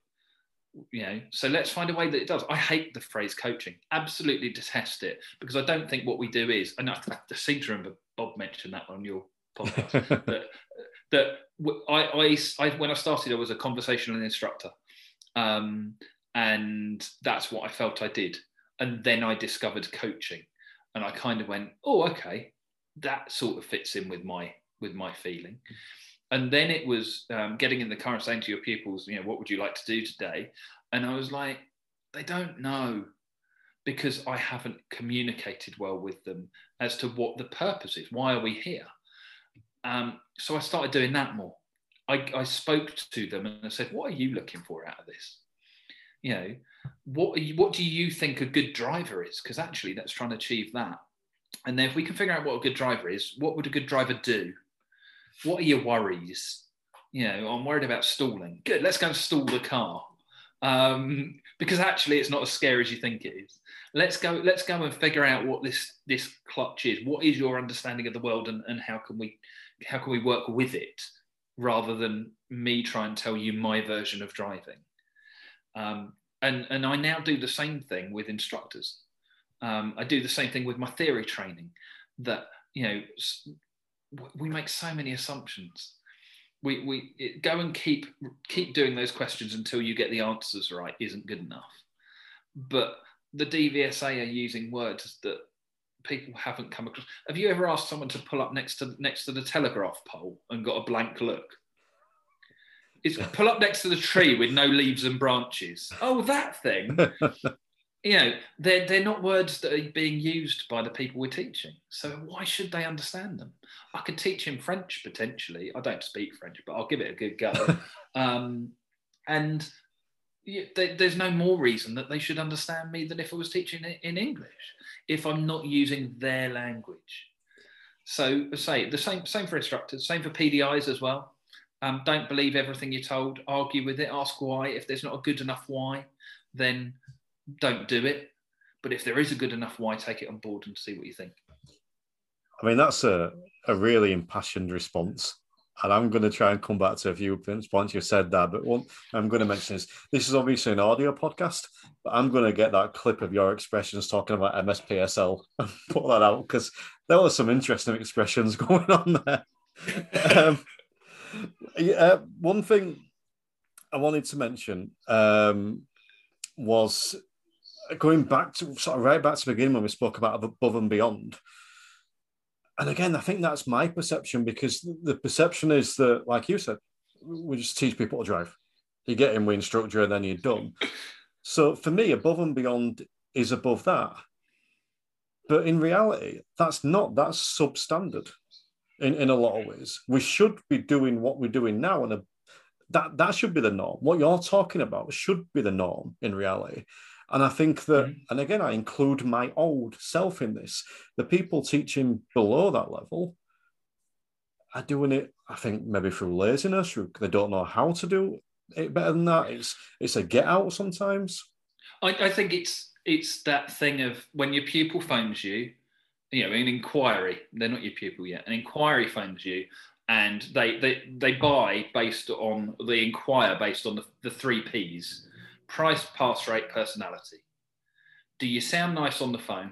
You know, so let's find a way that it does. I hate the phrase coaching, absolutely detest it because I don't think what we do is, and I, I seem to remember Bob mentioned that on your podcast that that I, I, I, when I started, I was a conversational instructor, um, and that's what I felt I did. And then I discovered coaching, and I kind of went, oh, okay, that sort of fits in with my with my feeling. And then it was um, getting in the car and saying to your pupils, you know, what would you like to do today? And I was like, they don't know because I haven't communicated well with them as to what the purpose is. Why are we here? Um, so I started doing that more. I, I, spoke to them and I said, "What are you looking for out of this? You know, what you, what do you think a good driver is? Because actually, that's trying to achieve that. And then if we can figure out what a good driver is, what would a good driver do? What are your worries? You know, I'm worried about stalling. Good, let's go and stall the car. Um, because actually it's not as scary as you think it is. Let's go, let's go and figure out what this this clutch is. What is your understanding of the world and, and how can we how can we work with it rather than me try and tell you my version of driving? Um, and, and I now do the same thing with instructors. Um, I do the same thing with my theory training that, you know, we make so many assumptions. We, we it, go and keep keep doing those questions until you get the answers right isn't good enough. But the DVSA are using words that people haven't come across. Have you ever asked someone to pull up next to next to the telegraph pole and got a blank look? It's pull up next to the tree with no leaves and branches. Oh, that thing. you know, they're, they're not words that are being used by the people we're teaching. So why should they understand them? I could teach him French potentially. I don't speak French, but I'll give it a good go. um, and yeah, there's no more reason that they should understand me than if I was teaching it in English, if I'm not using their language. So, say the same, same for instructors, same for PDIs as well. Um, don't believe everything you're told. Argue with it. Ask why. If there's not a good enough why, then don't do it. But if there is a good enough why, take it on board and see what you think. I mean, that's a, a really impassioned response and I'm going to try and come back to a few points once you've said that. But one I'm going to mention is this is obviously an audio podcast, but I'm going to get that clip of your expressions talking about MSPSL and put that out because there were some interesting expressions going on there. um, yeah, one thing I wanted to mention um, was going back to sort of right back to the beginning when we spoke about above and beyond and again, I think that's my perception because the perception is that, like you said, we just teach people to drive. You get in with instructor and then you're done. So for me, above and beyond is above that. But in reality, that's not, that's substandard in, in a lot of ways. We should be doing what we're doing now and a, that that should be the norm. What you're talking about should be the norm in reality. And I think that, mm-hmm. and again, I include my old self in this. The people teaching below that level are doing it, I think, maybe through laziness, or they don't know how to do it better than that. It's it's a get out sometimes. I, I think it's it's that thing of when your pupil phones you, you know, an inquiry, they're not your pupil yet, an inquiry phones you and they they, they buy based on they inquire based on the, the three P's price, pass rate, personality. Do you sound nice on the phone?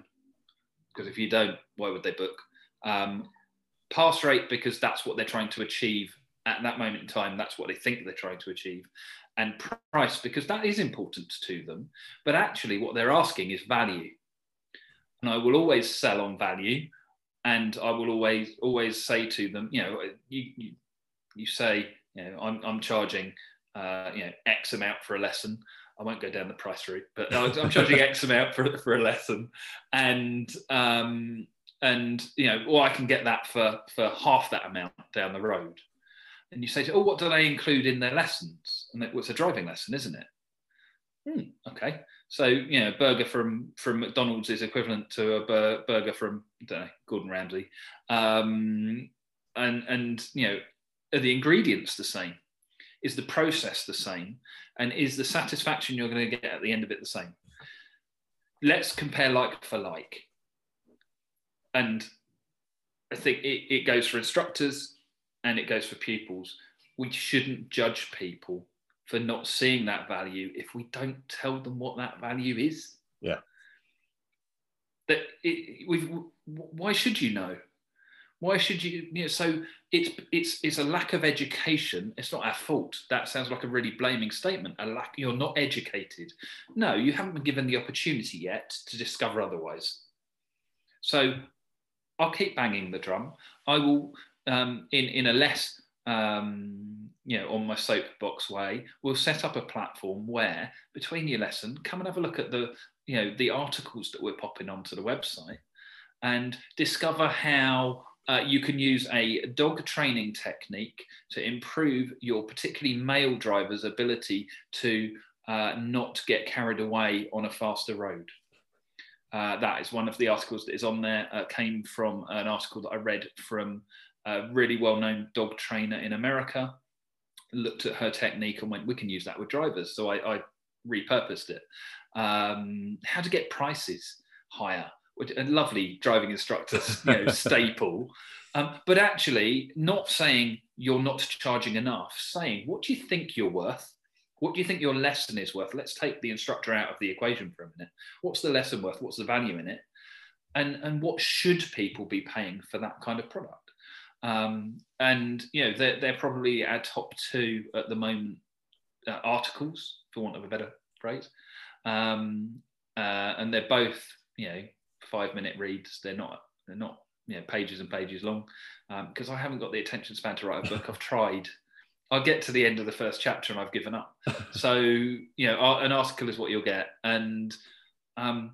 Because if you don't, why would they book? Um, pass rate, because that's what they're trying to achieve at that moment in time. That's what they think they're trying to achieve. And price, because that is important to them. But actually, what they're asking is value. And I will always sell on value. And I will always always say to them, you know, you, you, you say, you know, I'm, I'm charging, uh, you know, X amount for a lesson. I won't go down the price route, but I'm charging X amount for, for a lesson, and um, and you know, or I can get that for for half that amount down the road. And you say, to, oh, what do they include in their lessons? And well, it's a driving lesson, isn't it? Hmm, okay, so you know, burger from from McDonald's is equivalent to a bur- burger from I don't know Gordon Ramsay, um, and and you know, are the ingredients the same? Is the process the same? And is the satisfaction you're going to get at the end of it the same? Let's compare like for like. And I think it, it goes for instructors and it goes for pupils. We shouldn't judge people for not seeing that value if we don't tell them what that value is. Yeah. That it, we've, why should you know? Why should you? you know, so it's it's it's a lack of education. It's not our fault. That sounds like a really blaming statement. A lack. You're not educated. No, you haven't been given the opportunity yet to discover otherwise. So I'll keep banging the drum. I will um, in in a less um, you know on my soapbox way. We'll set up a platform where between your lesson, come and have a look at the you know the articles that we're popping onto the website and discover how uh, you can use a dog training technique to improve your particularly male driver's ability to uh, not get carried away on a faster road. Uh, that is one of the articles that is on there. Uh, came from an article that I read from a really well-known dog trainer in America. Looked at her technique and went, "We can use that with drivers." So I, I repurposed it. Um, how to get prices higher a lovely driving instructor you know, staple. Um, but actually, not saying you're not charging enough, saying, what do you think you're worth? What do you think your lesson is worth? Let's take the instructor out of the equation for a minute. What's the lesson worth? What's the value in it? And, and what should people be paying for that kind of product? Um, and you know they're, they're probably our top two at the moment uh, articles for want of a better phrase um, uh, and they're both you know five minute reads. They're not they're not you know, pages and pages long because um, I haven't got the attention span to write a book. I've tried. I'll get to the end of the first chapter and I've given up. so you know, an article is what you'll get, and um,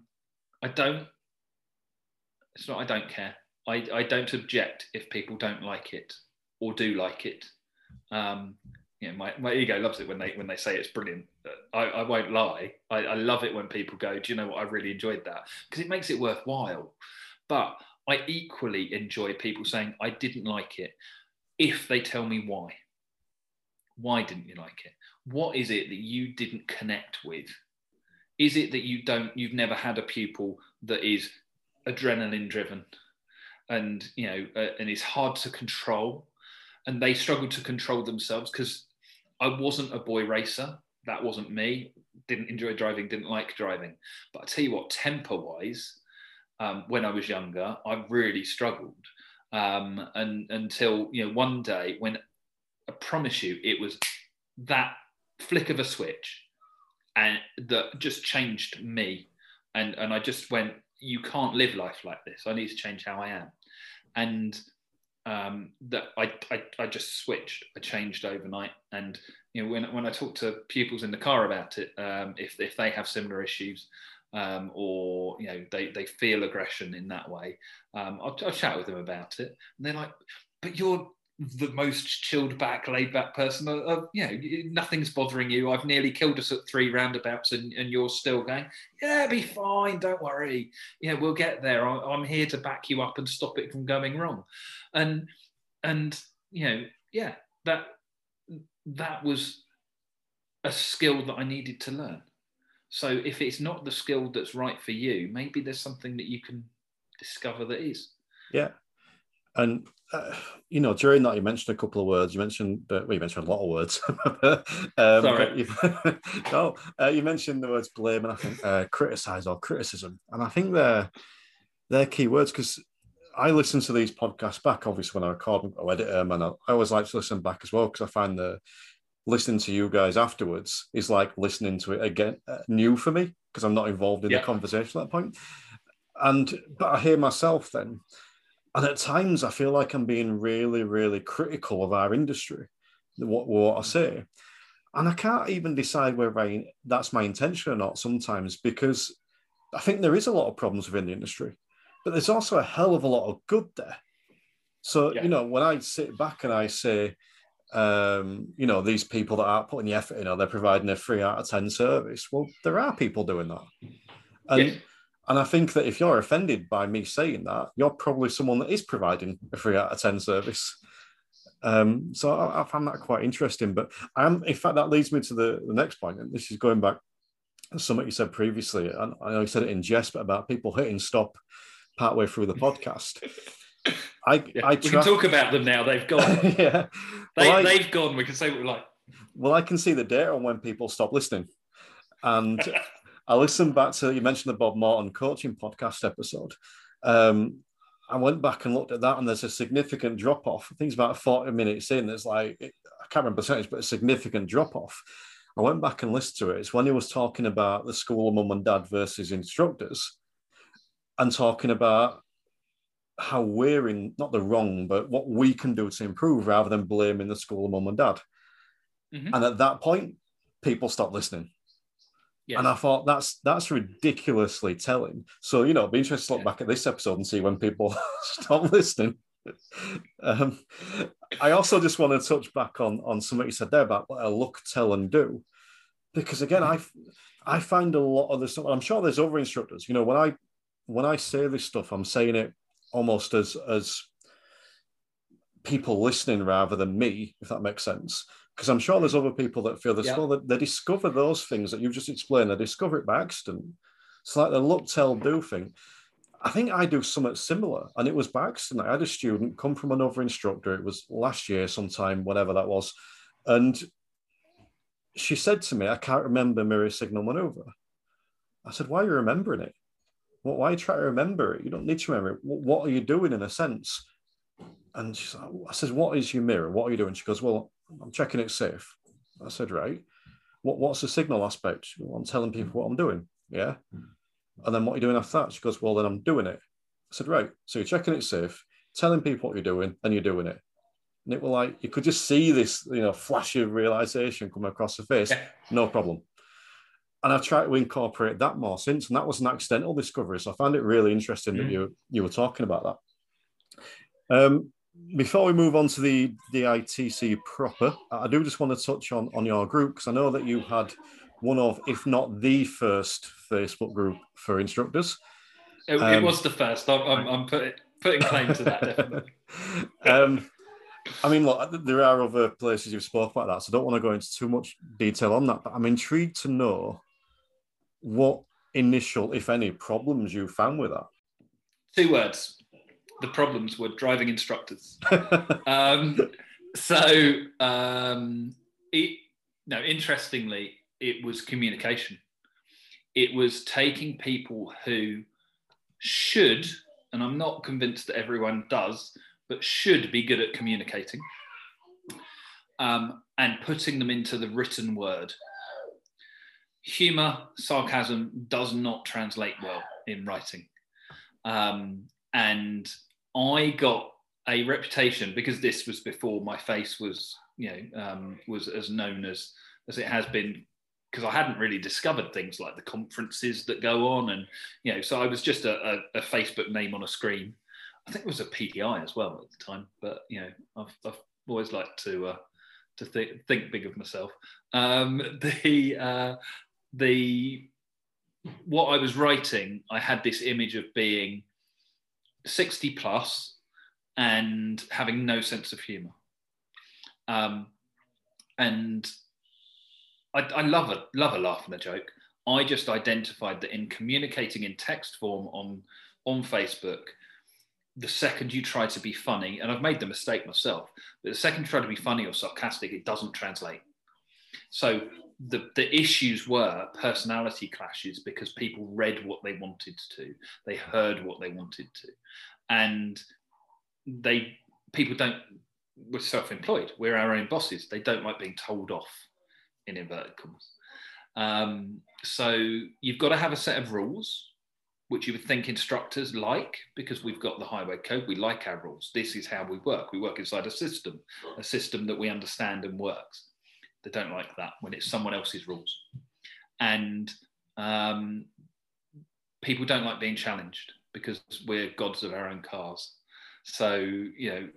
I don't. It's not I don't care. I, I don't object if people don't like it or do like it. Um, you know, my, my ego loves it when they when they say it's brilliant. I, I won't lie. I, I love it when people go, "Do you know what? I really enjoyed that," because it makes it worthwhile. But I equally enjoy people saying, "I didn't like it," if they tell me why. Why didn't you like it? What is it that you didn't connect with? Is it that you don't? You've never had a pupil that is adrenaline driven, and you know, uh, and is hard to control and they struggled to control themselves because I wasn't a boy racer. That wasn't me. Didn't enjoy driving, didn't like driving. But I tell you what, temper wise, um, when I was younger, I really struggled. Um, and until, you know, one day when I promise you, it was that flick of a switch and that just changed me. And, and I just went, you can't live life like this. I need to change how I am. And um, that I, I, I just switched. I changed overnight, and you know when when I talk to pupils in the car about it, um, if if they have similar issues, um, or you know they they feel aggression in that way, um, I'll, I'll chat with them about it, and they're like, "But you're the most chilled back, laid back person. Uh, you know, nothing's bothering you. I've nearly killed us at three roundabouts, and, and you're still going, yeah, be fine. Don't worry. Yeah, we'll get there. I, I'm here to back you up and stop it from going wrong. And and you know, yeah, that that was a skill that I needed to learn. So if it's not the skill that's right for you, maybe there's something that you can discover that is. Yeah, and uh, you know, during that, you mentioned a couple of words. You mentioned, uh, well, you mentioned a lot of words. um, Sorry. You, no, uh, you mentioned the words blame and I think uh, criticize or criticism, and I think they're they're key words because I listen to these podcasts back. Obviously, when I record or edit them, and I, I always like to listen back as well because I find the listening to you guys afterwards is like listening to it again, uh, new for me because I'm not involved in yeah. the conversation at that point. And but I hear myself then and at times, I feel like I'm being really, really critical of our industry, what, what I say. And I can't even decide whether I, that's my intention or not sometimes because I think there is a lot of problems within the industry, but there's also a hell of a lot of good there. So, yeah. you know, when I sit back and I say, um, you know, these people that aren't putting the effort in or they're providing a three out of 10 service, well, there are people doing that. And and I think that if you're offended by me saying that, you're probably someone that is providing a three out of 10 service. Um, so I, I found that quite interesting. But I'm, in fact, that leads me to the, the next point. And this is going back to something you said previously. And I know you said it in jest, but about people hitting stop partway through the podcast. I, yeah, I tra- we can talk about them now. They've gone. yeah. They, well, I, they've gone. We can say what we like. Well, I can see the data on when people stop listening. And I listened back to you mentioned the Bob Morton coaching podcast episode. Um, I went back and looked at that, and there's a significant drop off. I think it's about 40 minutes in. There's like, I can't remember percentage, but a significant drop off. I went back and listened to it. It's when he was talking about the school of mum and dad versus instructors and talking about how we're in not the wrong, but what we can do to improve rather than blaming the school of mum and dad. Mm-hmm. And at that point, people stopped listening. And I thought that's that's ridiculously telling. So you know, be interesting to look yeah. back at this episode and see when people stop listening. um, I also just want to touch back on on something you said there about what a look, tell, and do, because again, I I find a lot of this stuff. I'm sure there's other instructors. You know, when I when I say this stuff, I'm saying it almost as as people listening rather than me, if that makes sense because I'm sure there's other people that feel this. Yeah. Well, they, they discover those things that you've just explained. They discover it by accident. It's like the look, tell, do thing. I think I do something similar, and it was by accident. I had a student come from another instructor. It was last year, sometime, whatever that was, and she said to me, "I can't remember mirror signal maneuver." I said, "Why are you remembering it? Well, why try to remember it? You don't need to remember it. What are you doing in a sense?" And she's like, I says, "What is your mirror? What are you doing?" She goes, "Well, I'm checking it's safe. I said, right. What, what's the signal aspect? Well, I'm telling people what I'm doing. Yeah. And then what are you doing after that? She goes, well, then I'm doing it. I said, right. So you're checking it safe, telling people what you're doing, and you're doing it. And it was like, you could just see this, you know, flash of realization come across the face. Yeah. No problem. And I've tried to incorporate that more since. And that was an accidental discovery. So I found it really interesting mm. that you, you were talking about that. Um, before we move on to the the ITC proper, I do just want to touch on on your group because I know that you had one of, if not the first, Facebook group for instructors. It, um, it was the first. I'm, putting putting claim to that. Definitely. um, I mean, look, there are other places you've spoke about that, so I don't want to go into too much detail on that. But I'm intrigued to know what initial, if any, problems you found with that. Two words: the problems were driving instructors. um, so, um, it, no, interestingly, it was communication. It was taking people who should, and I'm not convinced that everyone does, but should be good at communicating, um, and putting them into the written word. Humor, sarcasm does not translate well in writing. Um, and I got a reputation because this was before my face was, you know, um, was as known as as it has been because I hadn't really discovered things like the conferences that go on, and you know, so I was just a, a, a Facebook name on a screen. I think it was a PDI as well at the time, but you know, I've, I've always liked to uh, to think, think big of myself. Um, the uh, the what I was writing, I had this image of being 60 plus and having no sense of humor. Um, and I, I, love a love a laugh and a joke. I just identified that in communicating in text form on on Facebook, the second you try to be funny, and I've made the mistake myself, but the second you try to be funny or sarcastic, it doesn't translate. So the, the issues were personality clashes because people read what they wanted to, they heard what they wanted to, and they people don't. We're self-employed. We're our own bosses. They don't like being told off, in inverted commas. Um, so you've got to have a set of rules which you would think instructors like because we've got the highway code. We like our rules. This is how we work. We work inside a system, a system that we understand and works. They don't like that when it's someone else's rules. And um, people don't like being challenged because we're gods of our own cars. So, you know,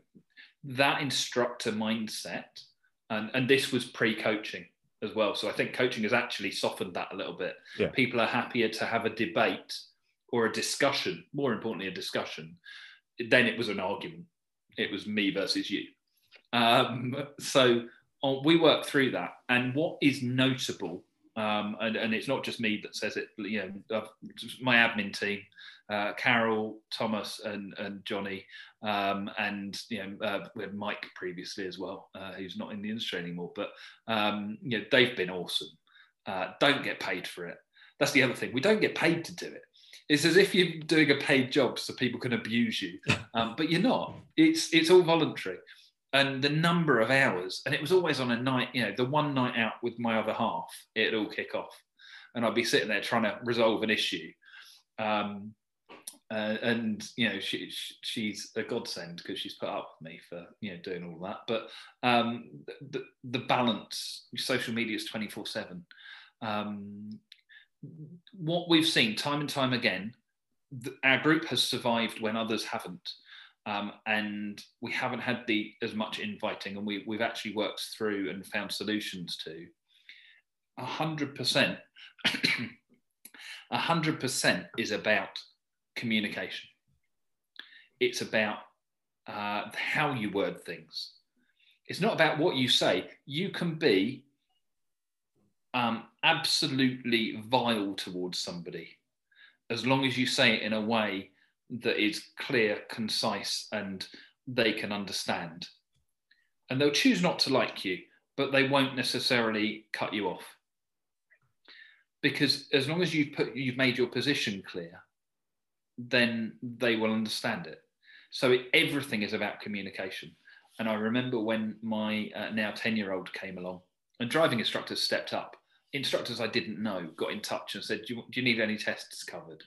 that instructor mindset, and, and this was pre coaching as well. So I think coaching has actually softened that a little bit. Yeah. People are happier to have a debate or a discussion, more importantly, a discussion, then it was an argument. It was me versus you. Um, so we work through that. And what is notable, um, and, and, it's not just me that says it, you know, my admin team, uh, Carol, Thomas, and, and Johnny, um, and you know, uh, we had Mike previously as well, uh, who's not in the industry anymore. But um, you know, they've been awesome. Uh, don't get paid for it. That's the other thing. We don't get paid to do it it's as if you're doing a paid job so people can abuse you, um, but you're not. It's it's all voluntary, and the number of hours, and it was always on a night. You know, the one night out with my other half, it'd all kick off, and I'd be sitting there trying to resolve an issue. Um, uh, and you know she, she's a godsend because she's put up with me for you know doing all that but um, the, the balance social media is 24 7 um, what we've seen time and time again, our group has survived when others haven't. Um, and we haven't had the as much inviting, and we, we've actually worked through and found solutions to. A hundred percent, a hundred percent is about communication. It's about uh, how you word things. It's not about what you say. You can be um, absolutely vile towards somebody as long as you say it in a way that is clear, concise, and they can understand. And they'll choose not to like you, but they won't necessarily cut you off. Because as long as you've put you've made your position clear, then they will understand it. So it, everything is about communication. And I remember when my uh, now 10 year old came along and driving instructors stepped up instructors I didn't know got in touch and said, "Do you, do you need any tests covered?"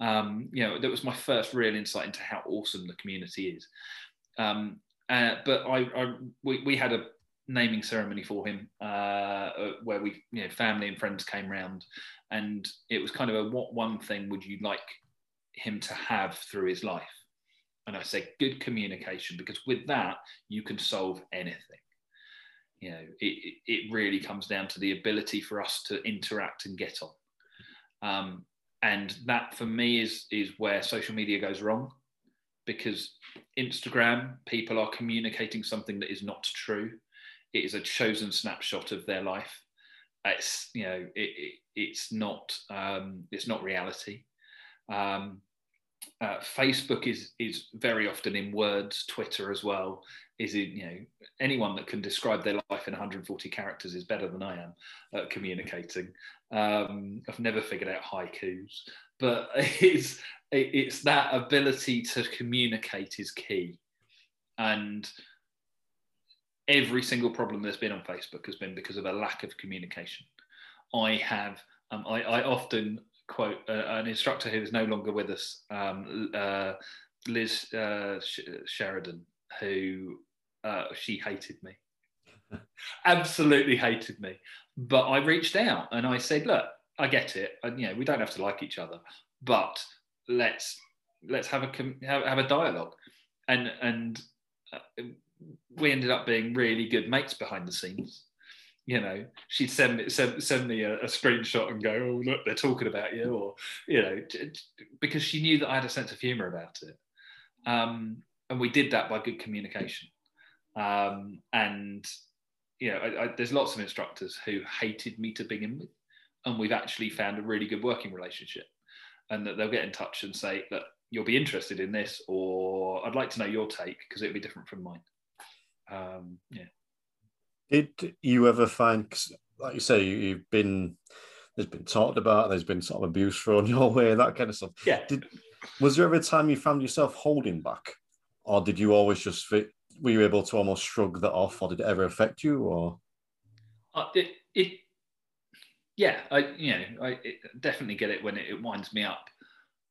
Um, you know, that was my first real insight into how awesome the community is. Um, uh, but I, I we, we, had a naming ceremony for him uh, uh, where we, you know, family and friends came round, and it was kind of a what one thing would you like him to have through his life? And I said, good communication, because with that you can solve anything you know, it, it really comes down to the ability for us to interact and get on. Um, and that for me is is where social media goes wrong because Instagram people are communicating something that is not true. It is a chosen snapshot of their life. It's you know it, it it's not um, it's not reality. Um, uh, Facebook is is very often in words. Twitter as well is it you know anyone that can describe their life in 140 characters is better than I am at communicating. Um, I've never figured out haikus, but it's it's that ability to communicate is key, and every single problem there's been on Facebook has been because of a lack of communication. I have um, I, I, often quote uh, an instructor who is no longer with us, um, uh, Liz uh, Sheridan, who uh, she hated me. Absolutely hated me. But I reached out and I said, look, I get it. You know, we don't have to like each other, but let's let's have a have, have a dialogue and and uh, we ended up being really good mates behind the scenes you know she'd send me send, send me a, a, screenshot and go oh look they're talking about you or you know because she knew that i had a sense of humor about it um, and we did that by good communication um, and you know I, I, there's lots of instructors who hated me to begin with and we've actually found a really good working relationship and that they'll get in touch and say that you'll be interested in this or i'd like to know your take because it'll be different from mine. Um, yeah. Did you ever find like you say you've been there's been talked about there's been sort of abuse thrown your way that kind of stuff. Yeah. Did was there ever a time you found yourself holding back or did you always just fit were you able to almost shrug that off or did it ever affect you or uh, it, it yeah, I you know I definitely get it when it, it winds me up.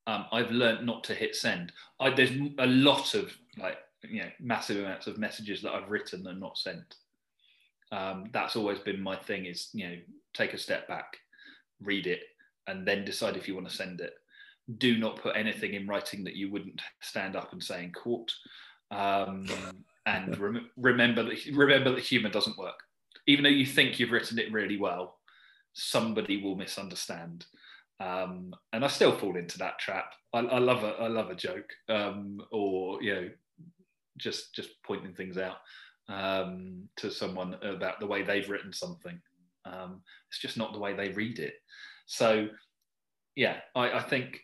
Um, I've learned not to hit send. I, there's a lot of like you know massive amounts of messages that I've written and not sent. Um, that's always been my thing. Is you know take a step back, read it, and then decide if you want to send it. Do not put anything in writing that you wouldn't stand up and say in court. Um, and rem- remember that remember that humour doesn't work. Even though you think you've written it really well, somebody will misunderstand. Um, and I still fall into that trap. I, I love a I love a joke, um, or you know, just just pointing things out um, to someone about the way they've written something. Um, it's just not the way they read it. So, yeah, I, I think,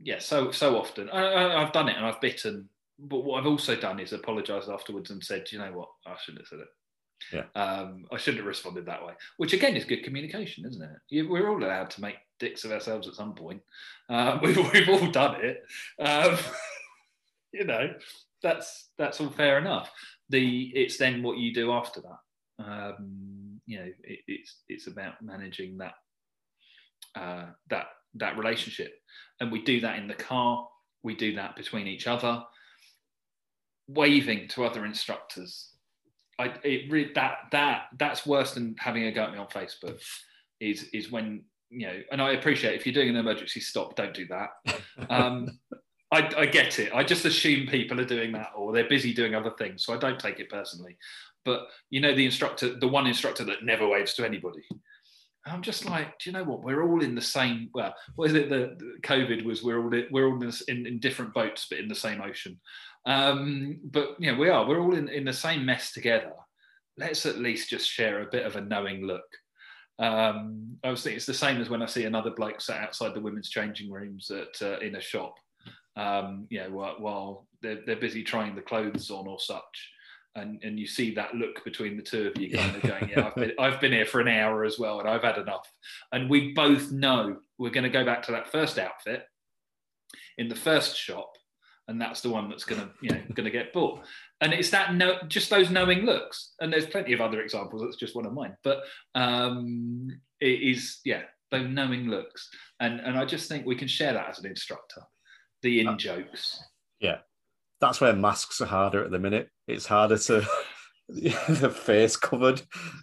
yeah, so so often I, have done it and I've bitten, but what I've also done is apologise afterwards and said, you know what, I shouldn't have said it. Yeah. Um, I shouldn't have responded that way, which again is good communication, isn't it? We're all allowed to make dicks of ourselves at some point. Uh, we've, we've all done it. Um, you know, that's that's all fair enough. The it's then what you do after that. Um, you know, it, it's it's about managing that uh, that that relationship, and we do that in the car. We do that between each other. Waving to other instructors I it re- that that that's worse than having a go at me on Facebook. Is is when you know, and I appreciate if you're doing an emergency stop, don't do that. Um, I, I get it. I just assume people are doing that or they're busy doing other things, so I don't take it personally. But you know, the instructor, the one instructor that never waves to anybody. I'm just like, do you know what? We're all in the same. Well, what is it? The, the COVID was we're all we're all in, in, different boats, but in the same ocean. Um, but know, we are. We're all in, in the same mess together. Let's at least just share a bit of a knowing look. Um, I was thinking it's the same as when I see another bloke sat outside the women's changing rooms at uh, in a shop. Um, know, while, while they're, they're busy trying the clothes on or such. And, and you see that look between the two of you kind of going, yeah, I've been, I've been here for an hour as well and I've had enough. And we both know we're going to go back to that first outfit in the first shop and that's the one that's going to you know going to get bought. And it's that no just those knowing looks. And there's plenty of other examples that's just one of mine. But um it is yeah those knowing looks. And and i just think we can share that as an instructor. The in jokes. yeah that's where masks are harder at the minute it's harder to the face covered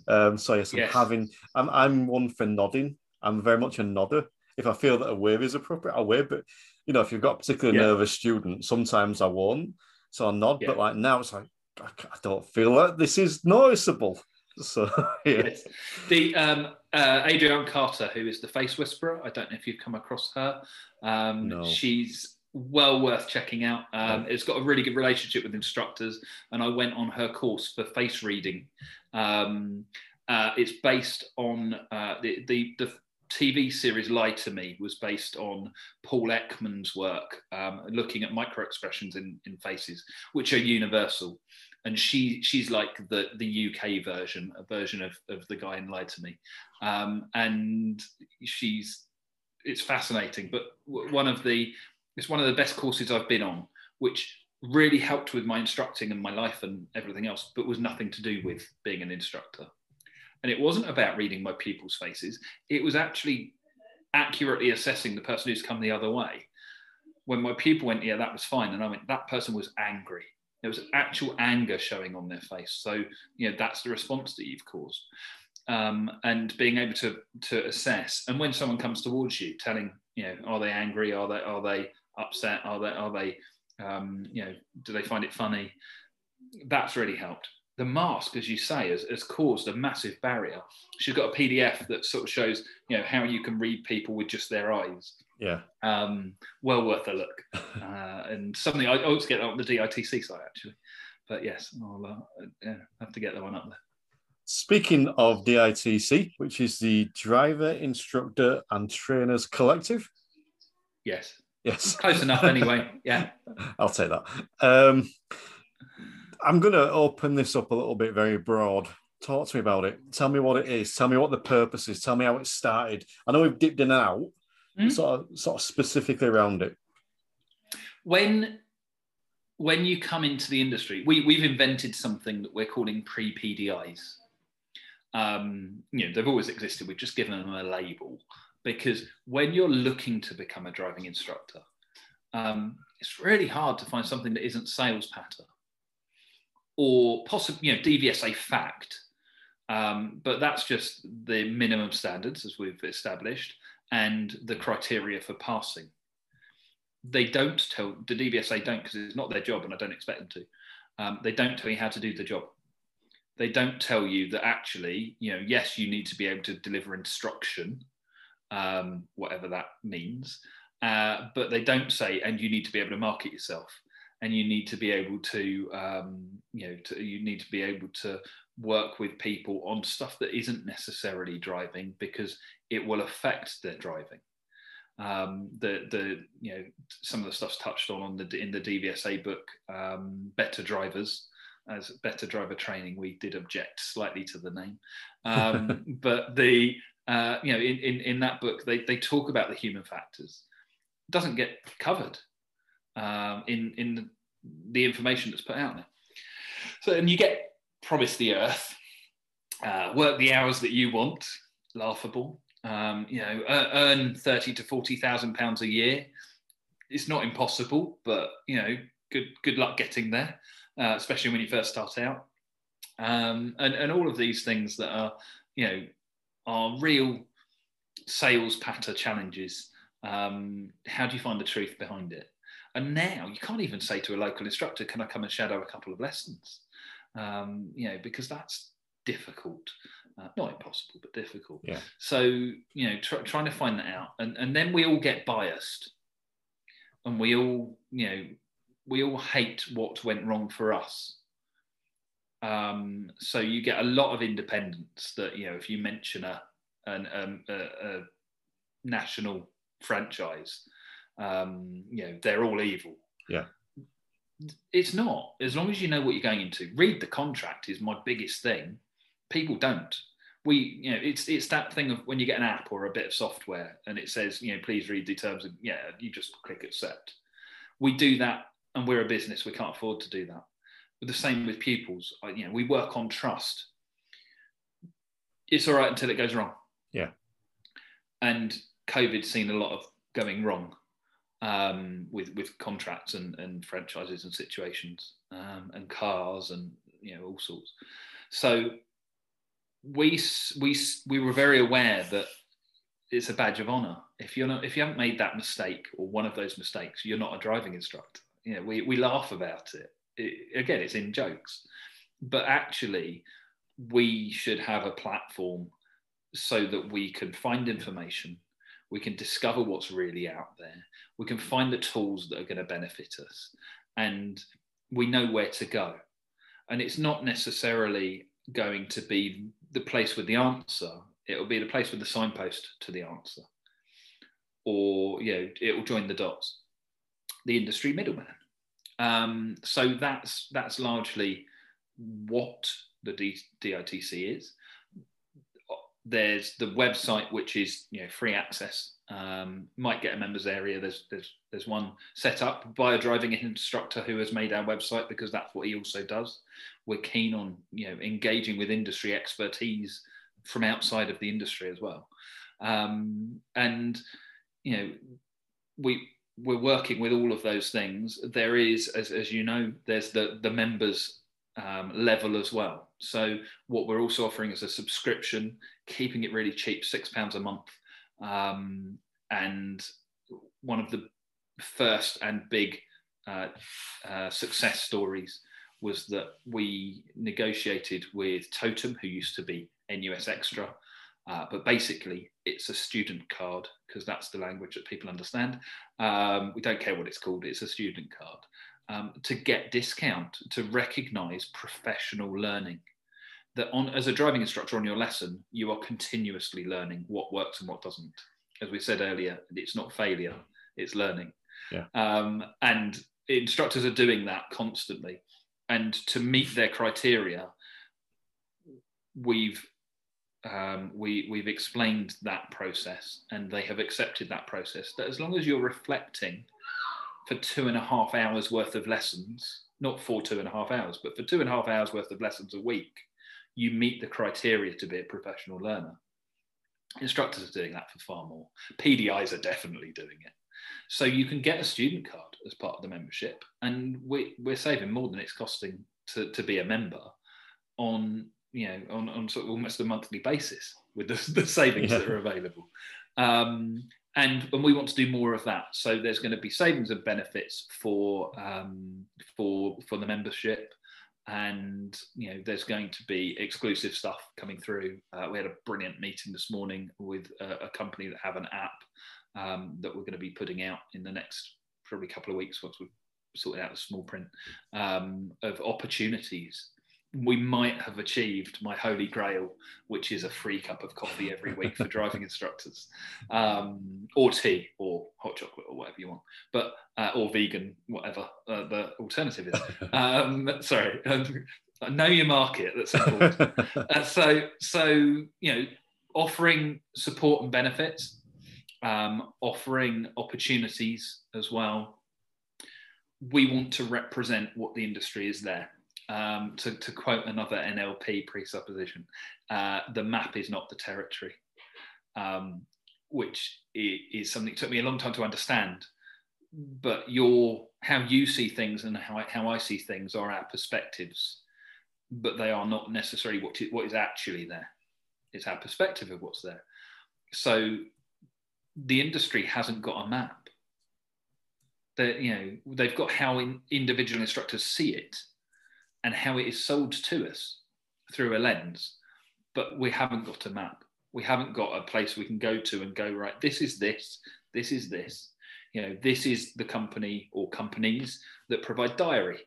um so yes i'm yes. having i'm i'm one for nodding i'm very much a nodder if i feel that a wave is appropriate i wave but you know, if you've got a particularly yeah. nervous student, sometimes I won't. So I nod, yeah. but like now it's like, I, don't feel that. this is noticeable. So, yeah. Yes. The um, uh, Adrienne Carter, who is the face whisperer, I don't know if you've come across her. Um, no. She's well worth checking out. Um, it's got a really good relationship with instructors, and I went on her course for face reading. Um, uh, it's based on uh, the, the, the TV series Lie to Me was based on Paul Ekman's work, um, looking at micro expressions in, in faces, which are universal. And she she's like the, the UK version, a version of, of the guy in Lie to Me. Um, and she's it's fascinating, but one of the it's one of the best courses I've been on, which really helped with my instructing and my life and everything else, but was nothing to do with being an instructor. And it wasn't about reading my pupils' faces, it was actually accurately assessing the person who's come the other way. When my pupil went, Yeah, that was fine. And I went, That person was angry. There was actual anger showing on their face. So, you know, that's the response that you've caused. Um, and being able to, to assess. And when someone comes towards you telling You know, are they angry? Are they are they upset? Are they are they um, you know, do they find it funny? That's really helped. The mask, as you say, has, has caused a massive barrier. She's got a PDF that sort of shows, you know, how you can read people with just their eyes. Yeah. Um, well worth a look. uh, and something I to get on the DITC site actually. But yes, I'll uh, yeah, have to get that one up there. Speaking of DITC, which is the Driver, Instructor and Trainers Collective. Yes. Yes. Close enough anyway. Yeah. I'll take that. Um, I'm going to open this up a little bit very broad. Talk to me about it. Tell me what it is. Tell me what the purpose is. Tell me how it started. I know we've dipped in and out, mm. sort of, sort of specifically around it. When when you come into the industry, we, we've invented something that we're calling pre-PDIs. Um, you know, they've always existed. We've just given them a label because when you're looking to become a driving instructor, um, it's really hard to find something that isn't sales patter or possibly, you know, DVSA fact. Um, but that's just the minimum standards as we've established and the criteria for passing. They don't tell the DVSA don't because it's not their job, and I don't expect them to. Um, they don't tell you how to do the job. They don't tell you that actually, you know, yes, you need to be able to deliver instruction, um, whatever that means. Uh, but they don't say, and you need to be able to market yourself, and you need to be able to, um, you know, to, you need to be able to work with people on stuff that isn't necessarily driving because it will affect their driving. Um, the the you know some of the stuff's touched on on the in the DVSA book, um, better drivers as better driver training. We did object slightly to the name, um, but the uh, you know, in, in, in that book, they, they talk about the human factors. It doesn't get covered um, in, in the information that's put out there. So, and you get promised the earth, uh, work the hours that you want, laughable, um, you know, earn 30 to 40,000 pounds a year. It's not impossible, but, you know, good, good luck getting there, uh, especially when you first start out. Um, and, and all of these things that are, you know, are real sales patter challenges. Um, how do you find the truth behind it? And now you can't even say to a local instructor, "Can I come and shadow a couple of lessons?" Um, you know, because that's difficult. Uh, not impossible, but difficult. Yeah. So you know, tr- trying to find that out, and and then we all get biased, and we all you know we all hate what went wrong for us um, so you get a lot of independents that you know if you mention a an, um, a, a, national franchise, um, you know they're all evil. Yeah, it's not. As long as you know what you're going into, read the contract is my biggest thing. People don't. We, you know, it's it's that thing of when you get an app or a bit of software and it says, you know, please read the terms. And yeah, you just click accept. We do that, and we're a business. We can't afford to do that the same with pupils. You know, we work on trust. It's all right until it goes wrong. Yeah. And COVID's seen a lot of going wrong um, with with contracts and, and franchises and situations um, and cars and you know all sorts. So we we we were very aware that it's a badge of honor. If you're not if you haven't made that mistake or one of those mistakes, you're not a driving instructor. You know, we, we laugh about it it, again, it's in jokes, but actually, we should have a platform so that we can find information, we can discover what's really out there, we can find the tools that are going to benefit us, and we know where to go. And it's not necessarily going to be the place with the answer, it'll be the place with the signpost to the answer. Or, you know, it will join the dots. The industry middleman um, so that's that's largely what the D- DITC is. There's the website, which is you know free access. Um, might get a members area. There's there's there's one set up by a driving instructor who has made our website because that's what he also does. We're keen on you know engaging with industry expertise from outside of the industry as well, um, and you know we we're working with all of those things. There is, as, as you know, there's the, the members um, level as well. So what we're also offering is a subscription, keeping it really cheap, six pounds a month. Um, and one of the first and big uh, uh, success stories was that we negotiated with TOTUM, who used to be NUS Extra, uh, but basically it's a student card because that's the language that people understand. Um, we don't care what it's called; it's a student card. Um, to get discount to recognise professional learning. That on as a driving instructor on your lesson, you are continuously learning what works and what doesn't. As we said earlier, it's not failure; it's learning. Yeah. Um, and instructors are doing that constantly and to meet their criteria we've um, we we've explained that process and they have accepted that process that as long as you're reflecting for two and a half hours worth of lessons not for two and a half hours but for two and a half hours worth of lessons a week you meet the criteria to be a professional learner. Instructors are doing that for far more. Pdis are definitely doing it. So you can get a student card as part of the membership, and we, we're saving more than it's costing to, to be a member on you know on, on sort of almost a monthly basis with the, the savings yeah. that are available. Um, and, and we want to do more of that. So there's going to be savings and benefits for um, for for the membership, and you know there's going to be exclusive stuff coming through. Uh, we had a brilliant meeting this morning with a, a company that have an app um, that we're going to be putting out in the next probably couple of weeks once we've sorted out the small print um, of opportunities we might have achieved my holy grail, which is a free cup of coffee every week for driving instructors, um, or tea, or hot chocolate, or whatever you want, but uh, or vegan, whatever uh, the alternative is. Um, sorry, know your market. That's important. uh, so, so you know, offering support and benefits um, offering opportunities as well. We want to represent what the industry is there. Um, to, to, quote another NLP presupposition, uh, the map is not the territory, um, which is something that took me a long time to understand. But your how you see things and how I, how I see things are our perspectives, but they are not necessarily what, what is actually there. It's our perspective of what's there. So the industry hasn't got a map. That you know they've got how in, individual instructors see it and how it is sold to us through a lens, but we haven't got a map. We haven't got a place we can go to and go right. This is this. This is this. You know, this is the company or companies that provide diary.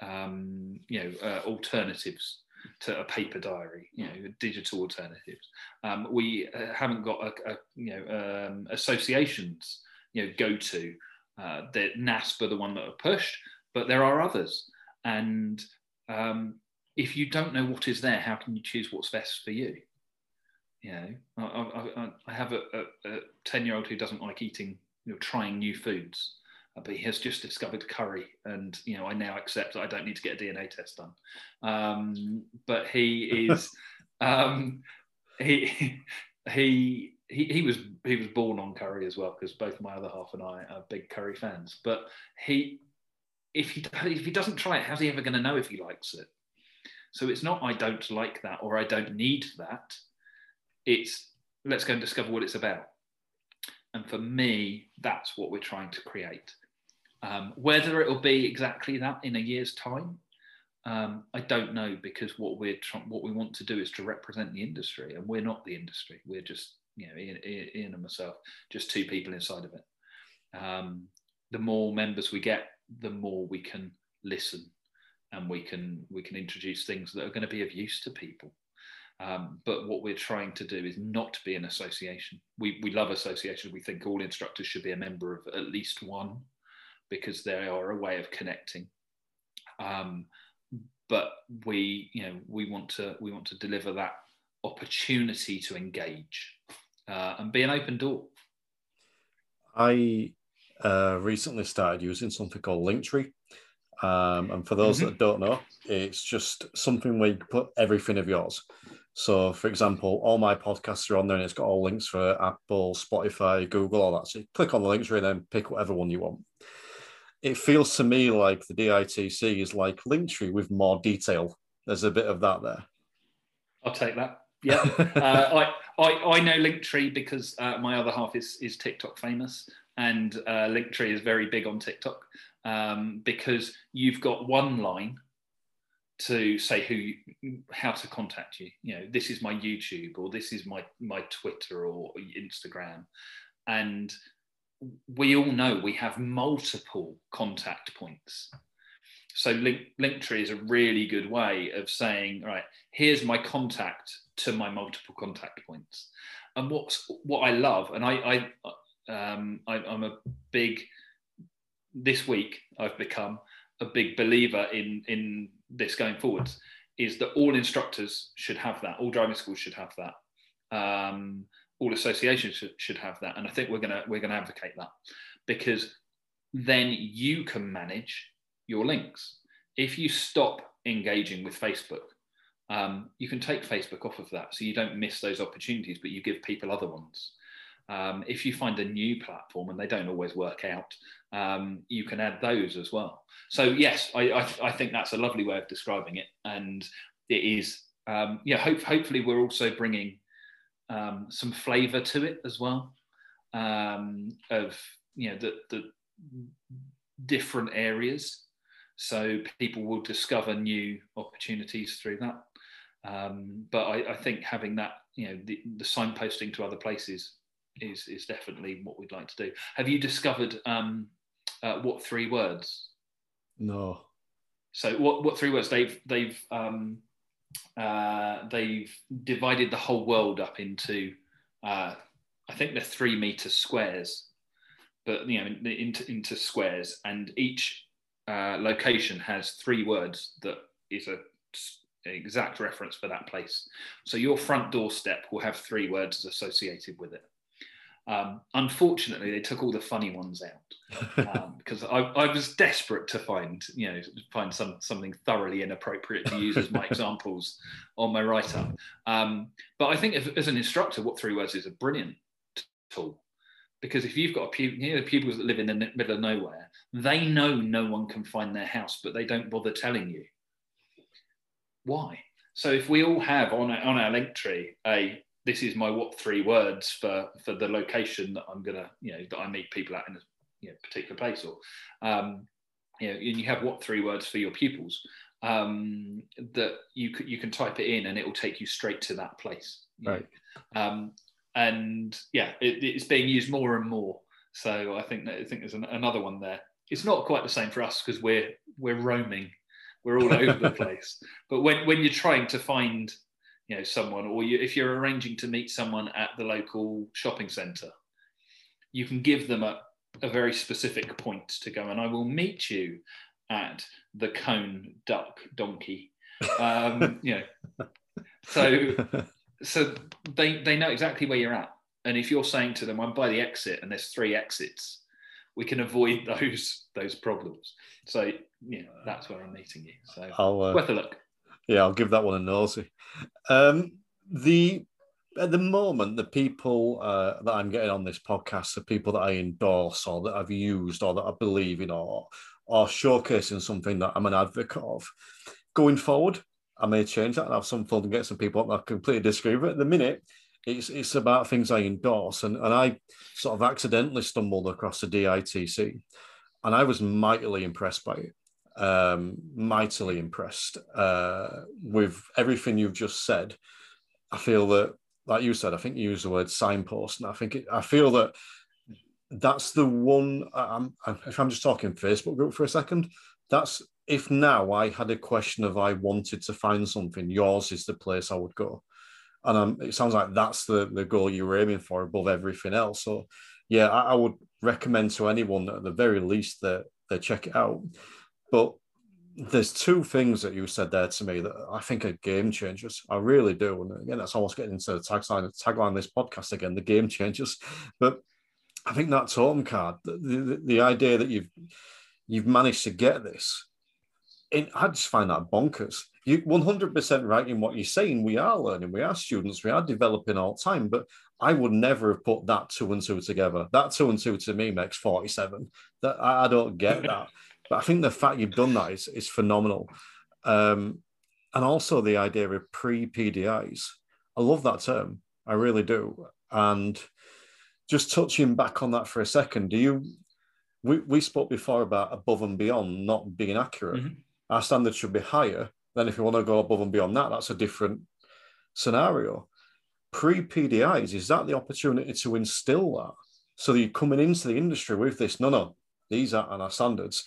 Um, you know, uh, alternatives to a paper diary, you know, digital alternatives. Um, we uh, haven't got a, a you know um, associations you know go to. Uh, the NASP are the one that are pushed, but there are others. And um, if you don't know what is there, how can you choose what's best for you? You know, I, I, I have a, a, a ten-year-old who doesn't like eating, you know, trying new foods but he has just discovered curry, and you know I now accept that I don't need to get a DNA test done. Um, but he is um, he he. He, he was he was born on curry as well because both my other half and I are big curry fans. But he if he if he doesn't try it, how's he ever going to know if he likes it? So it's not I don't like that or I don't need that. It's let's go and discover what it's about. And for me, that's what we're trying to create. Um, whether it will be exactly that in a year's time, um, I don't know because what we're tr- what we want to do is to represent the industry, and we're not the industry. We're just you know Ian, Ian and myself, just two people inside of it. Um, the more members we get, the more we can listen, and we can we can introduce things that are going to be of use to people. Um, but what we're trying to do is not be an association. We, we love associations. We think all instructors should be a member of at least one because they are a way of connecting. Um, but we, you know, we want to we want to deliver that opportunity to engage uh, and be an open door. I uh, recently started using something called Linktree. Um, and for those mm-hmm. that don't know, it's just something where you put everything of yours. So, for example, all my podcasts are on there and it's got all links for Apple, Spotify, Google, all that. So you click on the links and then pick whatever one you want it feels to me like the DITC is like Linktree with more detail. There's a bit of that there. I'll take that. Yeah, uh, I, I I know Linktree because uh, my other half is is TikTok famous, and uh, Linktree is very big on TikTok um, because you've got one line to say who how to contact you. You know this is my youtube or this is my my twitter or instagram. And we all know we have multiple contact points. So link linktree is a really good way of saying right here's my contact to my multiple contact points. And what's what i love and i i um, I, i'm a big this week i've become a big believer in in this going forwards is that all instructors should have that, all driving schools should have that, um, all associations should, should have that, and I think we're gonna we're gonna advocate that because then you can manage your links. If you stop engaging with Facebook, um, you can take Facebook off of that, so you don't miss those opportunities, but you give people other ones. Um, if you find a new platform and they don't always work out, um, you can add those as well. So yes, I, I, I, think that's a lovely way of describing it, and it is. Um, yeah, hope, hopefully we're also bringing um, some flavour to it as well, um, of you know the, the different areas, so people will discover new opportunities through that. Um, but I, I, think having that, you know, the, the signposting to other places is is definitely what we'd like to do. Have you discovered um, uh, what three words? No. So what what three words? They've they've um, uh, they've divided the whole world up into uh, I think they're three meter squares, but you know into into squares, and each uh, location has three words that is a exact reference for that place. So your front doorstep will have three words associated with it. Um, unfortunately, they took all the funny ones out um, because I, I, was desperate to find, you know, find some something thoroughly inappropriate to use as my examples on my write-up. Um, but I think if, as an instructor, what three words is a brilliant tool because if you've got a pu- you know, pupils that live in the middle of nowhere, they know no one can find their house, but they don't bother telling you. Why? So if we all have on our, on our link tree a this is my what three words for for the location that I'm gonna you know that I meet people at in a you know, particular place or um, you know and you have what three words for your pupils um, that you could you can type it in and it will take you straight to that place. Right. Um, and yeah it, it's being used more and more. So I think that I think there's an, another one there. It's not quite the same for us because we're we're roaming. We're all over the place. But when when you're trying to find you know someone or you, if you're arranging to meet someone at the local shopping centre you can give them a, a very specific point to go and i will meet you at the cone duck donkey. Um, you know so so they they know exactly where you're at. And if you're saying to them i'm by the exit and there's three exits we can avoid those those problems. So you know that's where i'm meeting you. So I'll, uh, worth a look yeah, I'll give that one a nosy. Um, the at the moment, the people uh, that I'm getting on this podcast, the people that I endorse or that I've used or that I believe in or or showcasing something that I'm an advocate of. Going forward, I may change that and have some fun and get some people that I completely disagree with. At the minute, it's it's about things I endorse, and, and I sort of accidentally stumbled across the DITC, and I was mightily impressed by it um, mightily impressed uh, with everything you've just said. I feel that, like you said, I think you used the word signpost, and I think it, I feel that that's the one. I'm, if I'm just talking Facebook group for a second, that's if now I had a question of I wanted to find something, yours is the place I would go. And it sounds like that's the, the goal you were aiming for above everything else. So, yeah, I, I would recommend to anyone at the very least that they check it out. But there's two things that you said there to me that I think are game changers. I really do. And again, that's almost getting into the tagline, tagline of this podcast again, the game changers. But I think that TOTUM card, the, the, the idea that you've you've managed to get this, it, I just find that bonkers. You 100% right in what you're saying. We are learning, we are students, we are developing all the time. But I would never have put that two and two together. That two and two to me makes 47. That I, I don't get that. But I think the fact you've done that is, is phenomenal. Um, and also the idea of pre PDIs. I love that term. I really do. And just touching back on that for a second, do you? We, we spoke before about above and beyond not being accurate. Mm-hmm. Our standards should be higher. Then, if you want to go above and beyond that, that's a different scenario. Pre PDIs, is that the opportunity to instill that? So you're coming into the industry with this, no, no, these aren't our standards.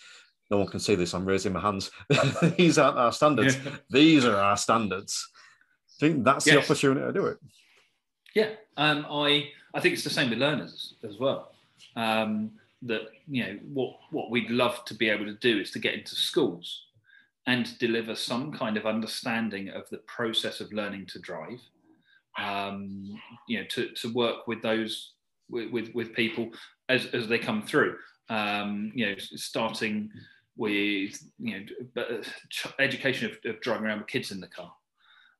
No one can see this, I'm raising my hands. these aren't our standards. Yeah. These are our standards. I think that's yes. the opportunity to do it. Yeah, um, I I think it's the same with learners as well. Um, that you know what what we'd love to be able to do is to get into schools and deliver some kind of understanding of the process of learning to drive. Um, you know, to, to work with those with, with, with people as, as they come through. Um, you know, starting with you know education of, of, driving around with kids in the car.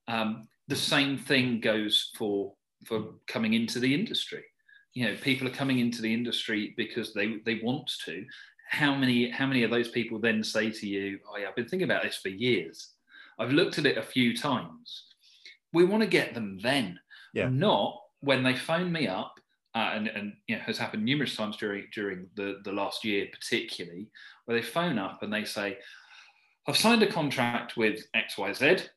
Um, the same thing goes for for coming into the industry. You know, people are coming into the industry because they they want to. How many how many of those people then say to you, "Oh yeah, I've been thinking about this for years. I've looked at it a few times." We want to get them then, yeah. not when they phone me up uh, and, and you know, has happened numerous times during during the, the last year, particularly, where they phone up and they say, "I've signed a contract with XYZ.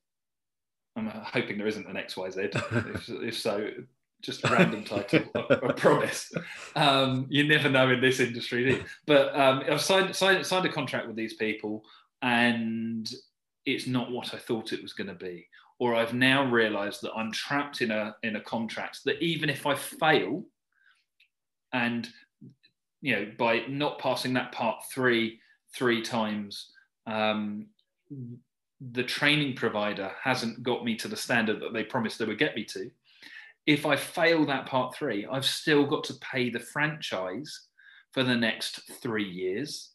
I'm hoping there isn't an XYZ. if, if so, just a random title, I, promise. Um, you never know in this industry, But um, I've signed, signed, signed a contract with these people, and it's not what I thought it was going to be. Or I've now realised that I'm trapped in a in a contract that even if I fail, and you know by not passing that part three three times um, the training provider hasn't got me to the standard that they promised they would get me to. If i fail that part three i've still got to pay the franchise for the next three years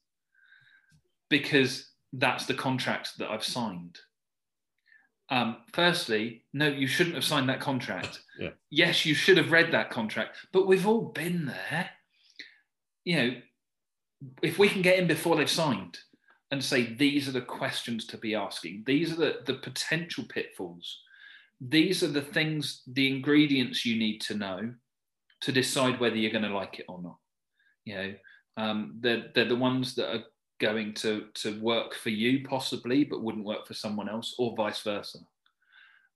because that's the contract that i've signed um, firstly, no, you shouldn't have signed that contract. Yeah. Yes, you should have read that contract, but we've all been there. You know, if we can get in before they've signed and say these are the questions to be asking, these are the, the potential pitfalls, these are the things, the ingredients you need to know to decide whether you're going to like it or not. You know, um, they're, they're the ones that are going to to work for you possibly but wouldn't work for someone else or vice versa.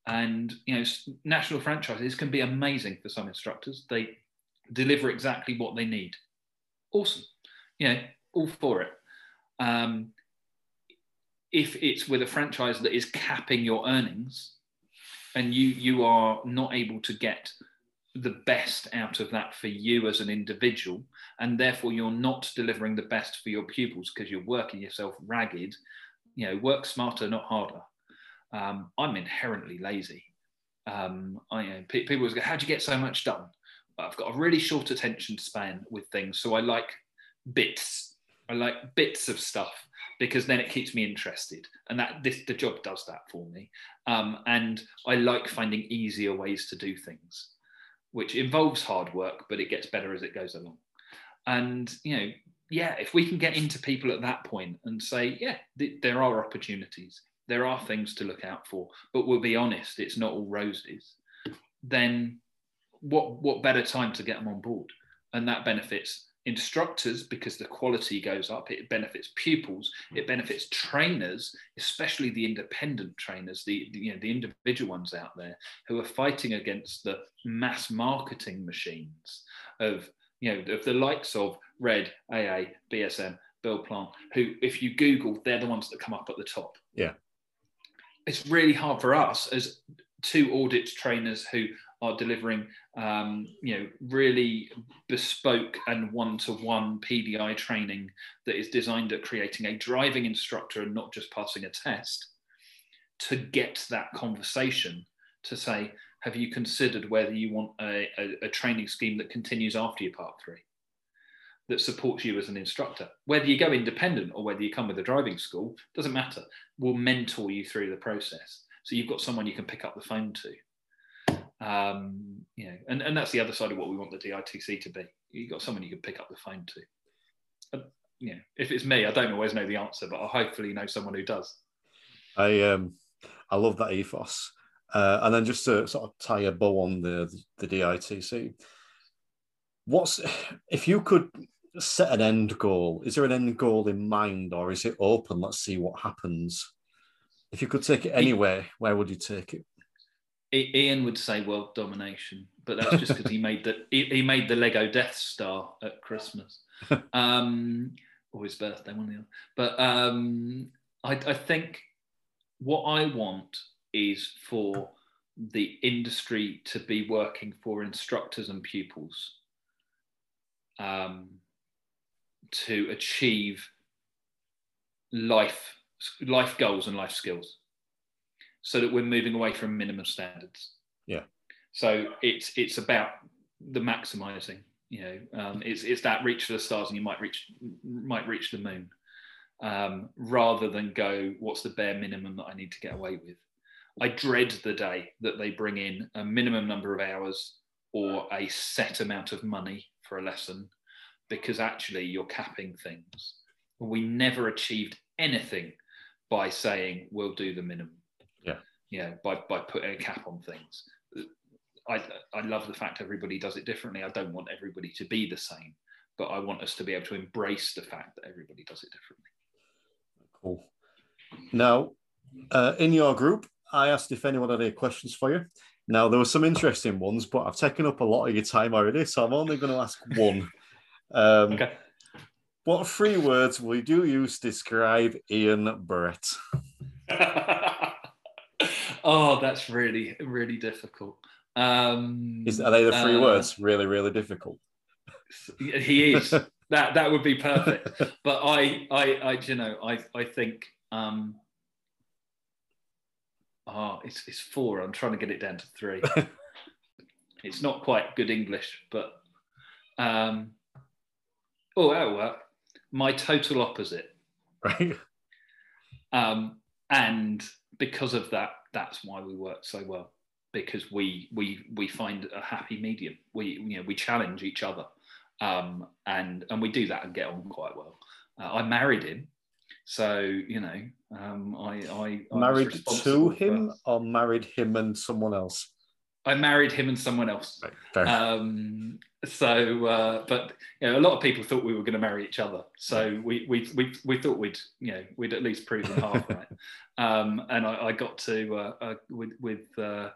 And you know national franchises can be amazing for some instructors. They deliver exactly what they need. Awesome. You know all for it. Um, if it's with a franchise that is capping your earnings and you you are not able to get the best out of that for you as an individual and therefore you're not delivering the best for your pupils because you're working yourself ragged you know work smarter not harder. Um, i'm inherently lazy. Um, I, you know, people always go how do you get so much done? Well, i've got a really short attention span with things so i like bits. I like bits of stuff because then it keeps me interested and that this the job does that for me. Um, and i like finding easier ways to do things which involves hard work, but it gets better as it goes along. And, you know, yeah, if we can get into people at that point and say, yeah, th- there are opportunities, there are things to look out for, but we'll be honest, it's not all roses, then what, what better time to get them on board? And that benefits instructors because the quality goes up it benefits pupils hmm. it benefits trainers especially the independent trainers the, the, you know the individual ones out there who are fighting against the mass marketing machines of you know of the likes of red aa bsm bill plant who if you google they're the ones that come up at the top. Yeah. It's really hard for us as two ORDIT trainers who are delivering um, you know really bespoke and one-to-one PDI training that is designed at creating a driving instructor and not just passing a test to get that conversation to say have you considered whether you want a, a, a training scheme that continues after your part three that supports you as an instructor? Whether you go independent or whether you come with a driving school doesn't matter. We'll mentor you through the process. So you've got someone you can pick up the phone to um, you know, and, and that's the other side of what we want the DITC to be. You've got someone you can pick up the phone to. Uh, you know, if it's me, I don't always know the answer, but I hopefully know someone who does. I um, I love that ethos. Uh, and then just to sort of tie a bow on the the DITC, what's if you could set an end goal? Is there an end goal in mind, or is it open? Let's see what happens. If you could take it anywhere, where would you take it? Ian would say world domination, but that's just because he made the he, he, made the Lego Death Star at Christmas, um, or his birthday, one of the other. But um, I, I think what I want is for the industry to be working for instructors and pupils um, to achieve life life goals and life skills so that we're moving away from minimum standards yeah so it's it's about the maximizing you know um, it's it's that reach for the stars and you might reach might reach the moon um, rather than go what's the bare minimum that i need to get away with i dread the day that they bring in a minimum number of hours or a set amount of money for a lesson because actually you're capping things. We never achieved anything by saying we'll do the minimum. Yeah. Yeah, by, by putting a cap on things. I, I love the fact everybody does it differently. I don't want everybody to be the same, but I want us to be able to embrace the fact that everybody does it differently. Cool. Now, uh, in your group, I asked if anyone had any questions for you. Now, there were some interesting ones, but I've taken up a lot of your time already, so I'm only going to ask one. Um, okay. What three words will you use to describe Ian Brett? oh, that's really, really difficult. Um, is, are they the three uh, words? Really, really difficult. He is. that that would be perfect. But I, I, I, you know, I, I think. Um, oh, it's it's four. I'm trying to get it down to three. it's not quite good English, but um, oh, that'll work. My total opposite. Right. Um, and because of that, that's why we work so well because we we we find a happy medium. We you know we challenge each other, um, and and we do that and get on quite well. Uh, I married him, so you know um, I I, I married to him or married him and someone else. I married him and someone else. Right, um, so, uh, but you know, a lot of people thought we were going to marry each other. So we, we, we, we thought we'd, you know, we'd at least proven half right. Um, and I, I, got to, uh, uh, with, with uh,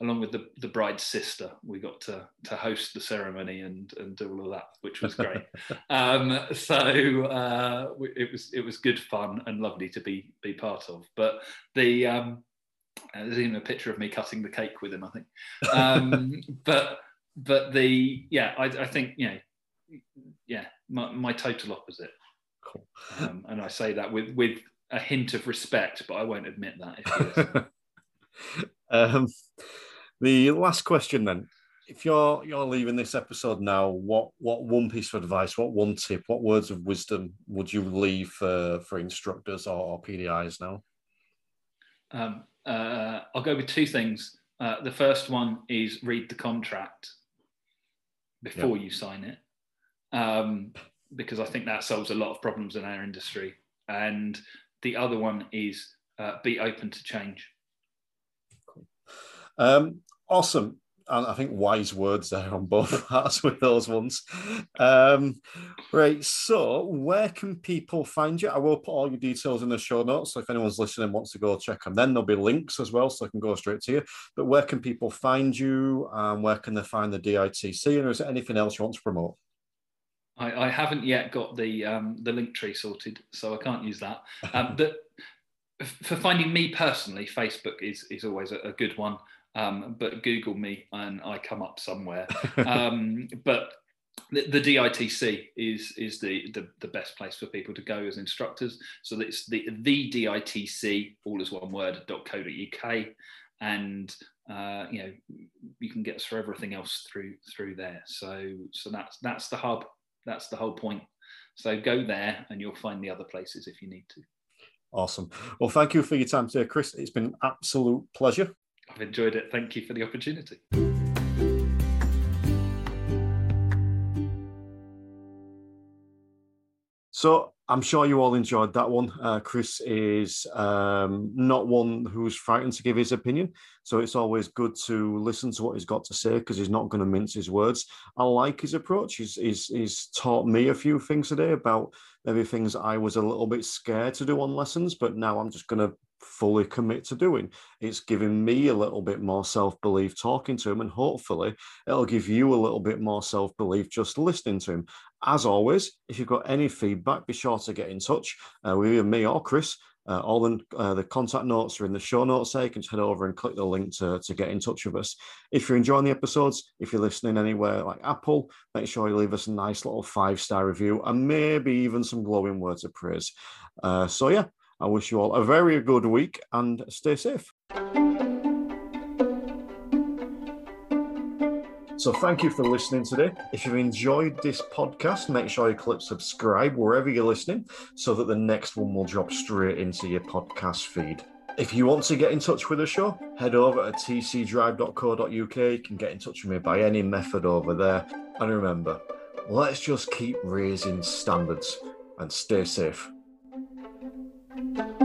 along with the, the bride's sister, we got to, to host the ceremony and, and do all of that, which was great. um, so uh, it was, it was good fun and lovely to be, be part of. But the, um, there's even a picture of me cutting the cake with him, I think. Um, but but the yeah, I, I, think you know, yeah, my, my total opposite. Cool. Um, and I say that with with a hint of respect, but I won't admit that. um, the last question then. If you're you're leaving this episode now, what what one piece of advice, what one tip, what words of wisdom would you leave for for instructors or, or PDIs now? Um, uh, I'll go with two things. Uh, the first one is read the contract before yep. you sign it, um, because I think that solves a lot of problems in our industry. And the other one is uh, be open to change. Cool. Um, awesome and I think wise words there on both parts with those ones. Um, right. So, where can people find you? I will put all your details in the show notes. So, if anyone's listening wants to go check them, then there'll be links as well, so I can go straight to you. But where can people find you? And where can they find the DITC? And is there anything else you want to promote? I, I haven't yet got the um, the link tree sorted, so I can't use that. Um, but for finding me personally, Facebook is is always a, a good one. Um, but Google me and I come up somewhere. Um, but the, the, DITC is is the, the, the best place for people to go as instructors. So it's the the DITC all is one word .co.uk, and uh, you know you can get us for everything else through through there. So so that's that's the hub. That's the whole point. So go there and you'll find the other places if you need to. Awesome. Well, thank you for your time today, Chris. It's been an absolute pleasure. I've enjoyed it. Thank you for the opportunity. So I'm sure you all enjoyed that one. Uh, Chris is um, not one who's frightened to give his opinion. So it's always good to listen to what he's got to say because he's not going to mince his words. I like his approach. He's, he's, he's taught me a few things today about maybe things I was a little bit scared to do on lessons, but now I'm just going to fully commit to doing. It's giving me a little bit more self belief talking to him, and hopefully it'll give you a little bit more self belief just listening to him. As always, if you've got any feedback, be sure to get in touch uh, with either me or Chris. Uh, all the, uh, the contact notes are in the show notes there. You can just head over and click the link to, to get in touch with us. If you're enjoying the episodes, if you're listening anywhere like Apple, make sure you leave us a nice little five star review and maybe even some glowing words of praise. Uh, so, yeah, I wish you all a very good week and stay safe. So, thank you for listening today. If you've enjoyed this podcast, make sure you click subscribe wherever you're listening so that the next one will drop straight into your podcast feed. If you want to get in touch with the show, head over to tcdrive.co.uk. You can get in touch with me by any method over there. And remember, let's just keep raising standards and stay safe. Thank you.